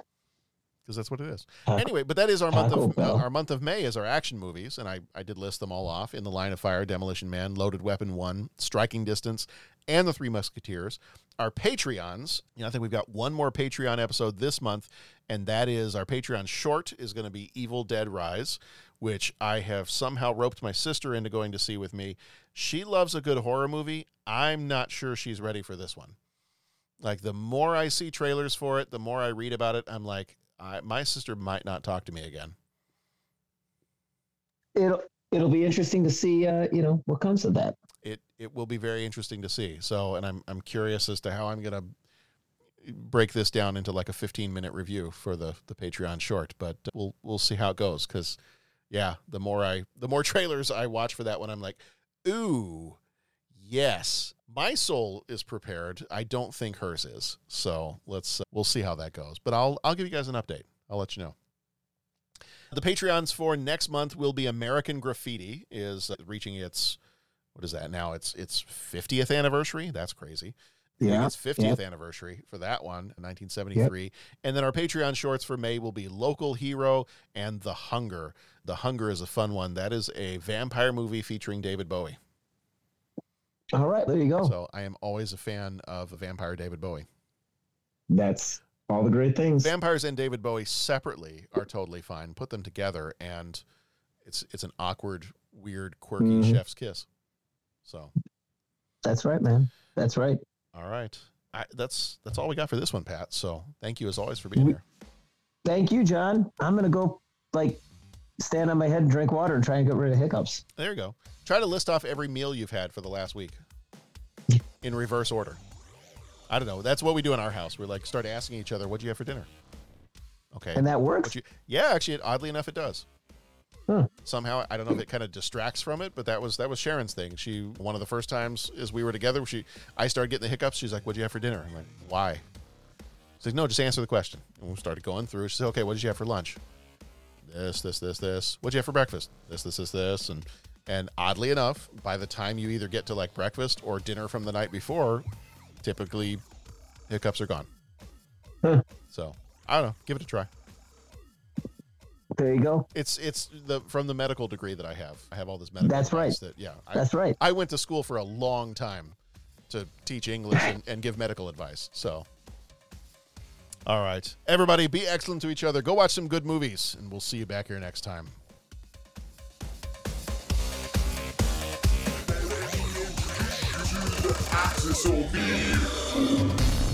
because that's what it is. Anyway, but that is our month of uh, our month of May is our action movies, and I I did list them all off in the Line of Fire, Demolition Man, Loaded Weapon One, Striking Distance, and the Three Musketeers. Our Patreons, you know, I think we've got one more Patreon episode this month, and that is our Patreon short is going to be Evil Dead Rise, which I have somehow roped my sister into going to see with me. She loves a good horror movie. I'm not sure she's ready for this one. Like the more I see trailers for it, the more I read about it, I'm like, I, my sister might not talk to me again. It'll it'll be interesting to see uh, you know, what comes of that. It will be very interesting to see. So, and I'm I'm curious as to how I'm gonna break this down into like a 15 minute review for the the Patreon short. But we'll we'll see how it goes because, yeah, the more I the more trailers I watch for that one, I'm like, ooh, yes, my soul is prepared. I don't think hers is. So let's uh, we'll see how that goes. But I'll I'll give you guys an update. I'll let you know. The Patreons for next month will be American Graffiti is reaching its what is that now? It's its 50th anniversary. That's crazy. Yeah, It's 50th yep. anniversary for that one, 1973. And then our Patreon shorts for May will be Local Hero and The Hunger. The Hunger is a fun one. That is a vampire movie featuring David Bowie. All right, there you go. So I am always a fan of a vampire David Bowie. That's all the great things. Vampires and David Bowie separately are totally fine. Put them together and it's it's an awkward, weird, quirky Mhm. chef's kiss. So That's right, man. That's right. All right. I, that's that's all we got for this one, Pat. So thank you as always for being here. Thank you, John. I'm gonna go like stand on my head and drink water and try and get rid of hiccups. There you go. Try to list off every meal you've had for the last week in reverse order. I don't know. That's what we do in our house. We like start asking each other, "What'd you have for dinner?" Okay, And that works? You, yeah, actually, oddly enough, it does. Huh. Somehow, I don't know if it kind of distracts from it, but that was that was Sharon's thing. She one of the first times as we were together, she I started getting the hiccups. She's like, "What'd you have for dinner?" I'm like, "Why?" She's like, "No, just answer the question." And we started going through. She said, "Okay, what did you have for lunch?" This, this, this, this. What'd you have for breakfast? This, this, this, this, and and oddly enough, by the time you either get to like breakfast or dinner from the night before, typically hiccups are gone. Huh. So I don't know. Give it a try. There you go. It's it's the from the medical degree that I have. I have all this medical. That's right. That, yeah, I, That's right. I went to school for a long time to teach English and, and give medical advice. So, all right, everybody, be excellent to each other. Go watch some good movies, and we'll see you back here next time. Axis will be